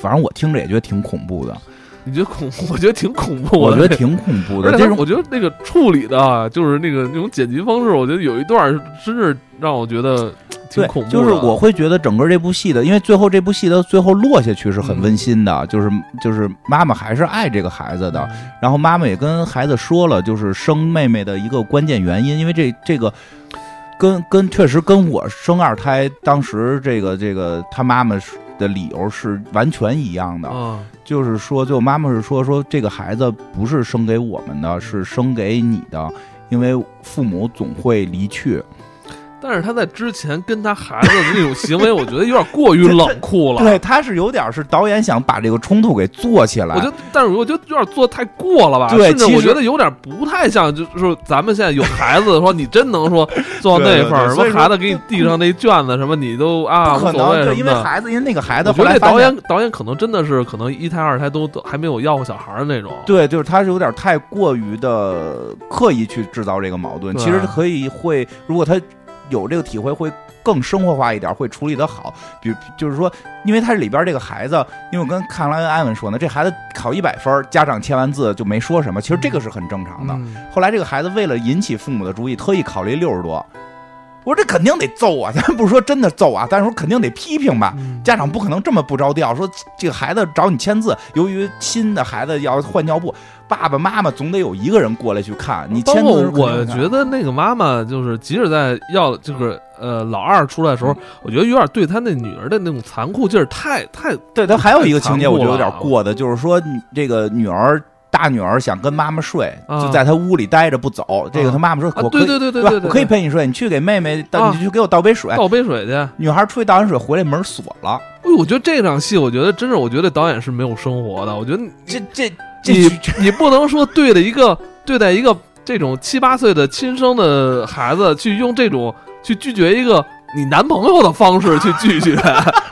反正我听着也觉得挺恐怖的，
你觉得恐怖？我觉得挺恐怖的，
我觉得挺恐怖的。
而且
这种
我觉得那个处理的啊，就是那个那种剪辑方式，我觉得有一段真是让我觉得挺
对
恐怖的。
就是我会觉得整个这部戏的，因为最后这部戏的最后落下去是很温馨的，就是就是妈妈还是爱这个孩子的，然后妈妈也跟孩子说了，就是生妹妹的一个关键原因，因为这这个跟跟确实跟我生二胎当时这个这个他妈妈的理由是完全一样的，
啊，
就是说，就妈妈是说说这个孩子不是生给我们的，是生给你的，因为父母总会离去。
但是他在之前跟他孩子的那种行为，我觉得有点过于冷酷了。
对，他是有点是导演想把这个冲突给做起来。
我觉得，但是我觉得有点做太过了吧？
对
甚至我觉得有点不太像，就是咱们现在有孩子说，你真能说 做到那份儿，什么孩子给你递上那卷子，什么你都啊无所谓什么的。
因为孩子，因为那个孩子
我觉得这
后来
导演导演可能真的是可能一胎二胎都都还没有要过小孩儿的那种。
对，就是他是有点太过于的刻意去制造这个矛盾。其实可以会，如果他有这个体会，会更生活化一点，会处理的好。比如就是说，因为他里边这个孩子，因为我跟看来跟艾文说呢，这孩子考一百分，家长签完字就没说什么，其实这个是很正常的。
嗯
后来这个孩子为了引起父母的注意，特意考了一六十多。我说这肯定得揍啊！咱不是说真的揍啊，但是说肯定得批评吧。
嗯
家长不可能这么不着调，说这个孩子找你签字，由于新的孩子要换尿布，爸爸妈妈总得有一个人过来去看你
包括我。觉得那个妈妈就是，即使在要就是呃老二出来的时候，我觉得有点对他那女儿的那种残酷劲儿太太
对他还有一个情节，我觉得有点过的，就是说这个女儿。大女儿想跟妈妈睡，
啊
就在她屋里待着不走。这个她妈妈说：“
啊
我可以，
对对对对对
我可以陪你睡，你去给妹妹倒，
啊
你去给我倒杯水。
倒杯水去。哎
女孩出去倒完水回来，门锁了。
呦，我觉得这场戏，我觉得真是，我觉得导演是没有生活的。我觉得
这这
你你不能说对着一个对待一个这种七八岁的亲生的孩子，去用这种去拒绝一个你男朋友的方式去拒绝，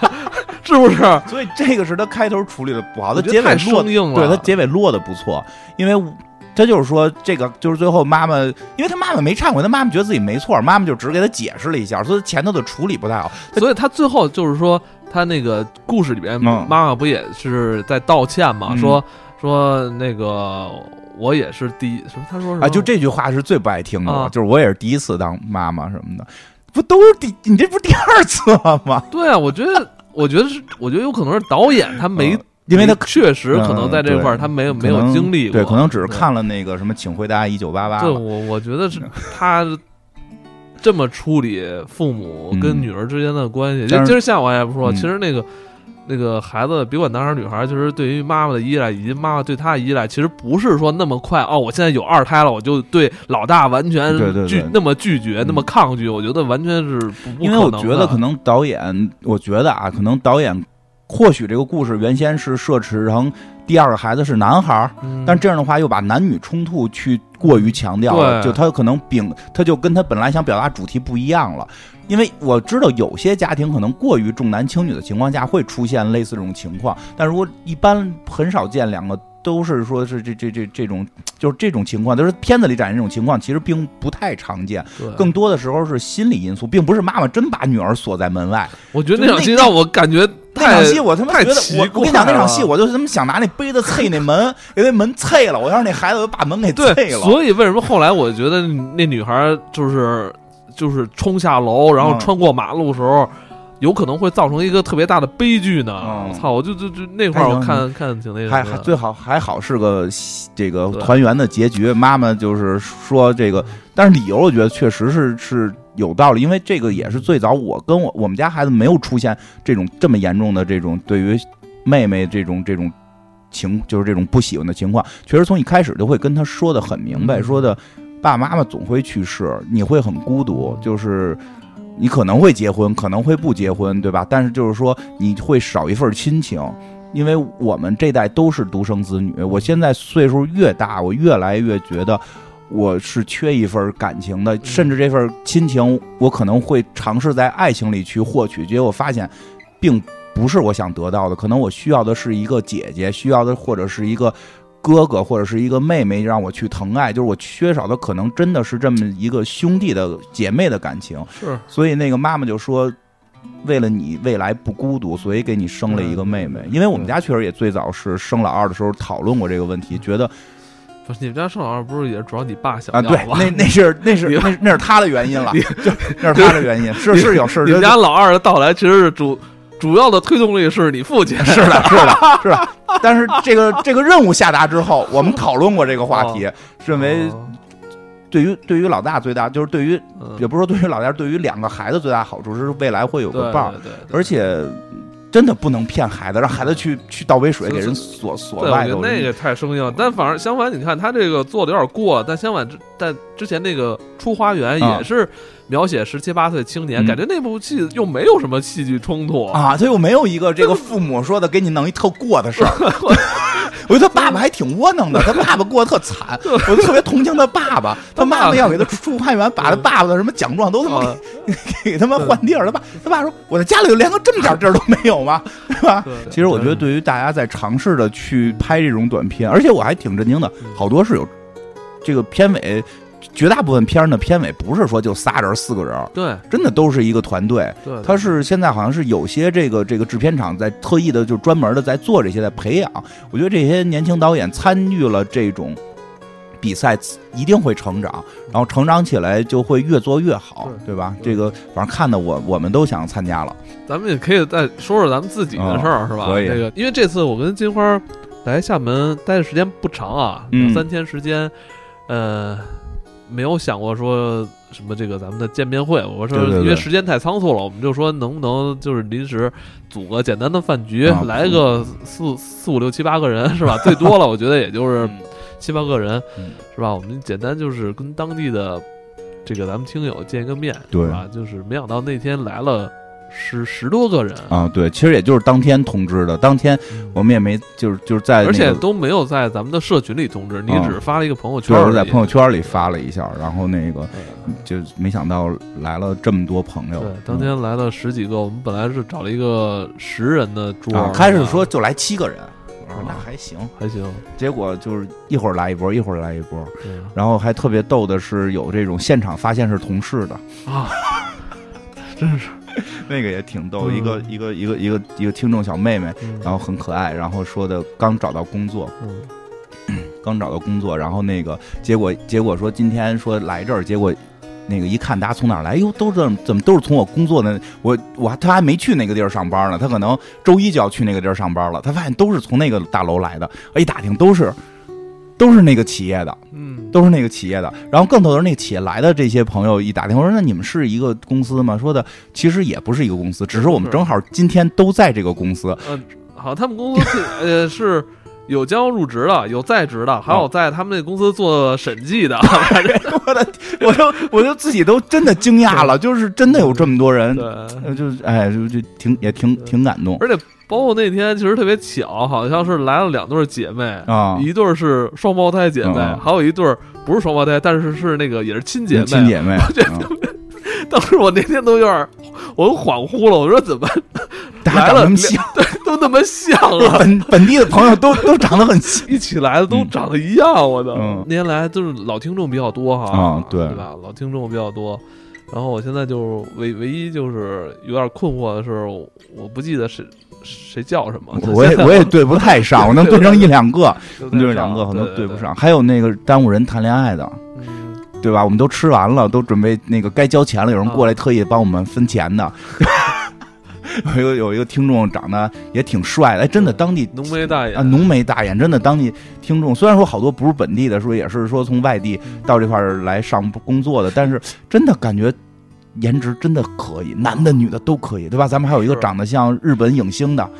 是不是？
所以这个是他开头处理的不好，他结尾落
生硬了。
对他结尾落的不错，因为他就是说这个就是最后妈妈，因为他妈妈没忏悔，他妈妈觉得自己没错，妈妈就只给他解释了一下，所以前头的处理不太好。
所以他最后就是说，他那个故事里边，
嗯
妈妈不也是在道歉嘛？
嗯
说说那个我也是第一，什么？他说什么
啊，就这句话是最不爱听的，
啊
就是我也是第一次当妈妈什么的，不都是第你这不是第二次了吗？
对啊，我觉得，我觉得是，我觉得有可能是导演他没，
嗯因为他
确实可能在这块儿
嗯
他没有没有经历过，
对，可能只是看了那个什么《请回答一九八八
对，》我我觉得是他这么处理父母跟
嗯
女儿之间的关系。
但
就是今儿下午我也不说，
嗯
其实那个那个孩子，别管男孩儿女孩儿，就是对于妈妈的依赖以及妈妈对他的依赖，其实不是说那么快哦，我现在有二胎了，我就对老大完全拒那么拒绝、
嗯
那么抗拒。我觉得完全是不不
因为我觉得可能导演，我觉得啊，可能导演或许这个故事原先是设置成第二个孩子是男孩儿，
嗯
但这样的话又把男女冲突去过于强调了，
对
就他可能秉他就跟他本来想表达主题不一样了。因为我知道有些家庭可能过于重男轻女的情况下会出现类似这种情况，但如果一般很少见两个都是说是这这这这种就是这种情况，就是片子里展现这种情况，其实并不太常见。
对
更多的时候是心理因素，并不是妈妈真把女儿锁在门外。
我觉得那场戏让我感觉
那场戏我他妈觉得我我跟你讲那场戏，我就他妈想拿那杯子啐那门，给那门啐了。我要是那孩子，我就把门给
对，
啐了。
所以为什么后来我觉得那女孩就是就是冲下楼，然后
嗯
穿过马路的时候，有可能会造成一个特别大的悲剧呢？
嗯
操！我就就就那块儿我看看挺那个
还还最好还好是个这个团圆的结局。妈妈就是说这个，但是理由我觉得确实是是有道理，因为这个也是最早我跟我我们家孩子没有出现这种这么严重的这种对于妹妹这种这种情，就是这种不喜欢的情况，确实从一开始就会跟他说的很明白，
嗯
说的爸爸妈妈总会去世，你会很孤独，就是。你可能会结婚，可能会不结婚，对吧？但是就是说，你会少一份亲情，因为我们这代都是独生子女。我现在岁数越大，我越来越觉得我是缺一份感情的，甚至这份亲情，我可能会尝试在爱情里去获取，结果发现并不是我想得到的。可能我需要的是一个姐姐，需要的或者是一个。哥哥或者是一个妹妹让我去疼爱，就是我缺少的可能真的是这么一个兄弟的姐妹的感情。
是
所以那个妈妈就说，为了你未来不孤独，所以给你生了一个妹妹。因为我们家确实也最早是生老二的时候讨论过这个问题，觉得
不是你们家盛老二不是也是主要你爸想
啊，
要
对，那那是那是
你
那那是他的原因了，就那是他的原因，是是有是
你们家老二的到来其实是主主要的推动力是你父亲，
是的，是的，是的。但是这个这个任务下达之后，我们讨论过这个话题，认为
哦
对于对于老大最大就是对于
嗯
也不是说对于老大，对于两个孩子最大好处是未来会有个伴儿，而且真的不能骗孩子，让孩子去去倒杯水给人锁锁外头。
那个太生硬。但反而相反，你看他这个做的有点过，但相反之，但之前那个《出花园》
啊
也是描写十七八岁青年，
嗯
感觉那部戏又没有什么戏剧冲突。
啊，他又没有一个这个父母说的给你弄一特过的事儿。我觉得他爸爸还挺窝囊的，他爸爸过得特惨，我就特别同情他爸爸。他妈妈要给他出判员，把他爸爸的什么奖状都他妈
啊
给给他妈换地儿。他爸他爸说：“我在家里连个这么点地儿都没有吗？对吧？”其实我觉得，对于大家在尝试的去拍这种短片，而且我还挺震惊的，好多是有这个片尾，绝大部分片儿的片尾不是说就仨人四个人，
对。
真的都是一个团队。
对，
他是现在好像是有些这个这个制片厂在特意的就专门的在做这些在培养，我觉得这些年轻导演参与了这种比赛，一定会成长，然后成长起来就会越做越好，
对
对吧？
对。
这个反正看的我我们都想参加了，
咱们也可以再说说咱们自己的事儿，是吧？
哦可以。
这个，因为这次我跟金花来厦门待的时间不长啊，
嗯。
两三天时间，呃，没有想过说什么这个咱们的见面会。我说因为时间太仓促了，我们就说能不能就是临时组个简单的饭局，
啊
来个四四五六七八个人 是吧？最多了，我觉得也就是
嗯
七八个人
嗯
是吧？我们简单就是跟当地的这个咱们听友见一个面，
对
是吧？就是没想到那天来了十十多个人。
啊，对，其实也就是当天通知的，当天我们也没就是就是在、那个、
而且都没有在咱们的社群里通知，你
啊
只发了一个朋友圈
确实
而已，
在朋友圈里发了一下，然后那个
嗯
就没想到来了这么多朋友，
对，当天来了十几个，我们本来是找了一个十人的桌，
啊，开始说就来七个人，我说
啊
那还行，
还行，
结果就是一会儿来一波，一会儿来一波，然后还特别逗的是有这种现场发现是同事的，
啊，真是，
那个也挺逗，
嗯。
一个一个一个一个一个听众小妹妹，
嗯。
然后很可爱，然后说的刚找到工作，
嗯。
刚找到工作，然后那个结果结果说今天说来这儿，结果。那个一看大家从哪儿来，哟，都是怎么都是从我工作的，我我他还没去那个地儿上班呢，他可能周一就要去那个地儿上班了，他发现都是从那个大楼来的，一打听都是都是那个企业的，
嗯，
都是那个企业的。然后更逗的是，那个企业来的这些朋友一打听，我说那你们是一个公司吗？说的其实也不是一个公司，只是我们正好今天都在这个公司。
呃，好，他们公司呃是。有将入职的，有在职的，还有在他们那公司做审计的，反正
我的，我就我就自己都真的惊讶了，就是真的有这么多人，就是哎，就就挺也挺挺感动
而且包括那天其实特别巧，好像是来了两对姐妹，
啊。
一对儿是双胞胎姐妹，
嗯
还有一对儿不是双胞胎，但是是那个也是亲姐妹。
亲姐妹，
当时我那天都有点，我都恍惚了，我说怎么 来了都那么像啊？
本本地的朋友都都长得很像。
一起来的都长得一样，我的。
嗯
那天来就是老听众比较多哈，
啊对
对吧？老听众比较多。然后我现在就唯唯一就是有点困惑的是，我不记得谁谁叫什么。
我也我也对不太上，我能对上一两个，
就
对上两个，可能
对
对不。上。还有那个耽误人谈恋爱的，
对
吧？我们都吃完了，都准备那个该交钱了，有人
啊
过来特意帮我们分钱的。有有一个听众长得也挺帅的，哎，真的当地
浓眉大眼
啊浓眉大眼，真的当地听众。虽然说好多不是本地的，说也是说从外地到这块儿来上工作的，但是真的感觉颜值真的可以，男的女的都可以，对吧？咱们还有一个长得像日本影星的，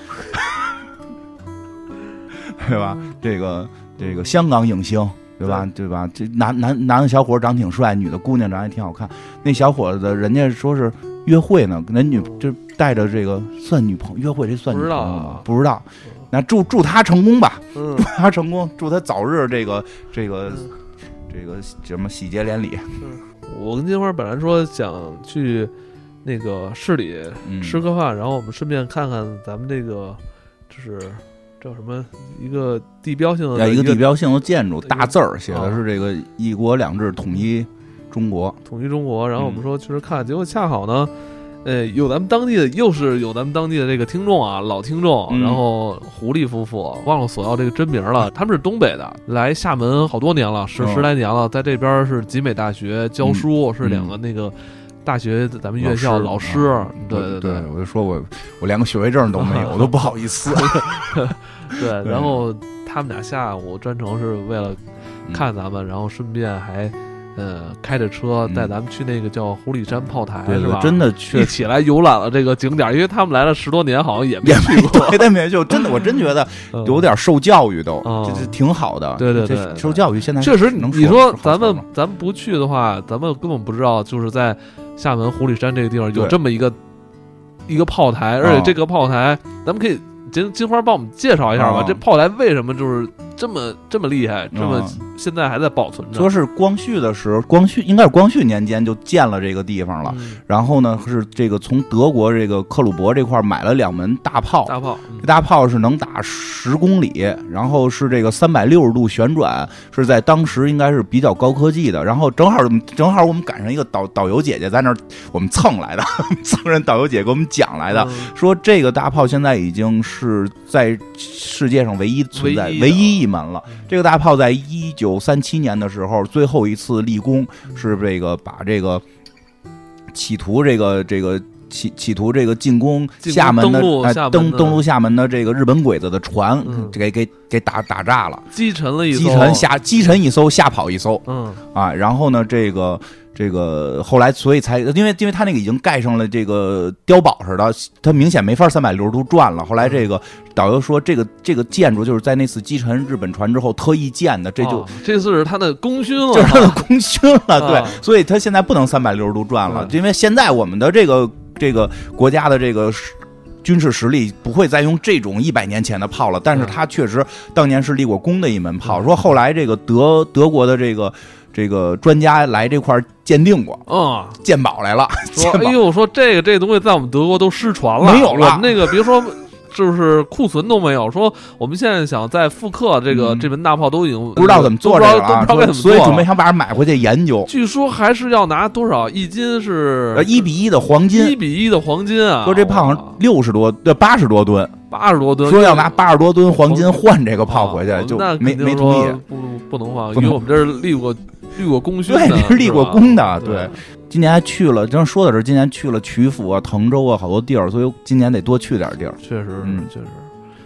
对吧？这个这个香港影星。对吧？对吧？这男男男的小伙长挺帅，女的姑娘长得也挺好看。那小伙子人家说是约会呢，那女就带着这个算女朋友约会，这算女
不知道
朋友吗
啊？
不知道。那祝祝他成功吧，
嗯
祝他成功，祝他早日这个这个
嗯
这个什么喜结连理。
我跟金花本来说想去那个市里
嗯，
吃个饭，然后我们顺便看看咱们这个就是叫什么一个地标性的
一个
个
地标性的建筑，大字儿写的
啊
是这个“一国两制，统一中国。
统一中国，然后我们
嗯。
说去这看，结果恰好呢，呃，有咱们当地的，又是有咱们当地的这个听众啊，老听众，
嗯
然后狐狸夫妇，忘了索要这个真名了，他们是东北的，来厦门好多年了，十
哦
十来年了，在这边是集美大学教书，是两个那个大学咱们院校老师，
啊
对
对
对
我就说我我连个学位证都没有，我都不好意思。
对，然后他们俩下午专程是为了看咱们，然后顺便还呃，开着车带咱们去那个叫狐狸山炮台，是吧？
真的
一
去
起来游览了这个景点，因为他们来了十多年，好像也没去过。
对，但没就真的，我真觉得
嗯。
有点受教育都，
嗯。
这这挺好的。
对对对。
这受教育现在
确实，
能
你
说
说咱们咱们不去的话，咱们根本不知道，就是在厦门狐狸山这个地方有这么一个一个炮台，而且这个炮台，咱们可以金金花帮我们介绍一下吧。
啊
这炮台为什么就是这么这么厉害，这么
啊
现在还在保存着？
说是光绪的时候，光绪应该是光绪年间就建了这个地方了。
嗯
然后呢，是这个从德国这个克虏伯这块买了两门大炮，
大炮，嗯
这大炮是能打十公里，然后是这个三百六十度旋转，是在当时应该是比较高科技的。然后正好正好我们赶上一个导导游姐姐在那儿，我们蹭来的，蹭人导游姐给我们讲来的，
嗯
说这个大炮现在已经是在世界上唯一存在
唯一
一一门了
嗯。
这个大炮在一九三七年的时候最后一次立功，是这个把这个企图这个这个。企企图这个进攻厦门的
登陆
哎
厦门的
登登陆厦门的这个日本鬼子的船，
嗯
给给给打打炸了，
击沉了一艘，
击沉下击沉一艘，吓跑一艘
嗯
啊！然后呢，这个这个后来所以才因为因为他那个已经盖上了这个碉堡似的，他明显没法三百六十度转了。后来这个导游说，这个这个建筑就是在那次击沉日本船之后特意建的，这就。
哦这次是他的功勋了，
这是他的功勋了，对
啊，
所以他现在不能三百六十度转了，
嗯
因为现在我们的这个这个国家的这个实军事实力不会再用这种一百年前的炮了，但是
嗯
他确实当年是立过功的一门炮。
嗯
说后来这个德德国的这个这个专家来这块鉴定过，
嗯，
鉴宝来了，
说哎呦，说这个这东西在我们德国都失传了，
没有了
我们那个别说。就是库存都没有，说我们现在想再复刻这个、
嗯
这门大炮都已经
不知道怎么做这个啊，
都不知道都不知道该怎么
所以准备想把它买回去研究。
据说还是要拿多少一斤是
呃，一比一的黄金一，
比一的黄金啊！
说这炮六十多，对，八十多吨，
八十多吨，
说要拿八十多吨黄金换这个炮回
啊
去，就
那
没没同意。
不不能
换，
因为我们这是立过 立过功勋
对，是立过功的，
对
对。今年还去了，正说到这儿，今年去了曲阜啊、滕州啊，好多地儿，所以今年得多去点地儿。
确实
嗯
确实，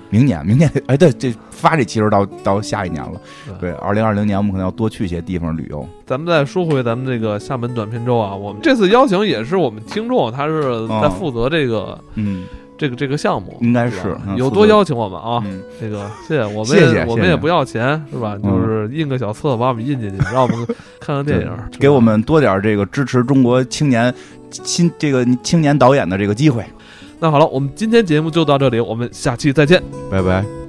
明年，明年，哎，对，这发这其实到到下一年了。
对
对，二零二零年我们可能要多去一些地方旅游。
咱们再说回咱们这个厦门短片周啊，我们这次邀请也是我们听众，他是在
嗯
负责这个、
嗯
这个这个项目，
应该
是有多邀请我们啊？
嗯，
这个谢谢我们
谢谢谢谢
我们也不要钱是吧？
嗯
就是印个小册子把我们印进去，让我们看看电影，
给我们多点这个支持中国青年新这个青年导演的这个机会。
那好了，我们今天节目就到这里，我们下期再见。
拜拜。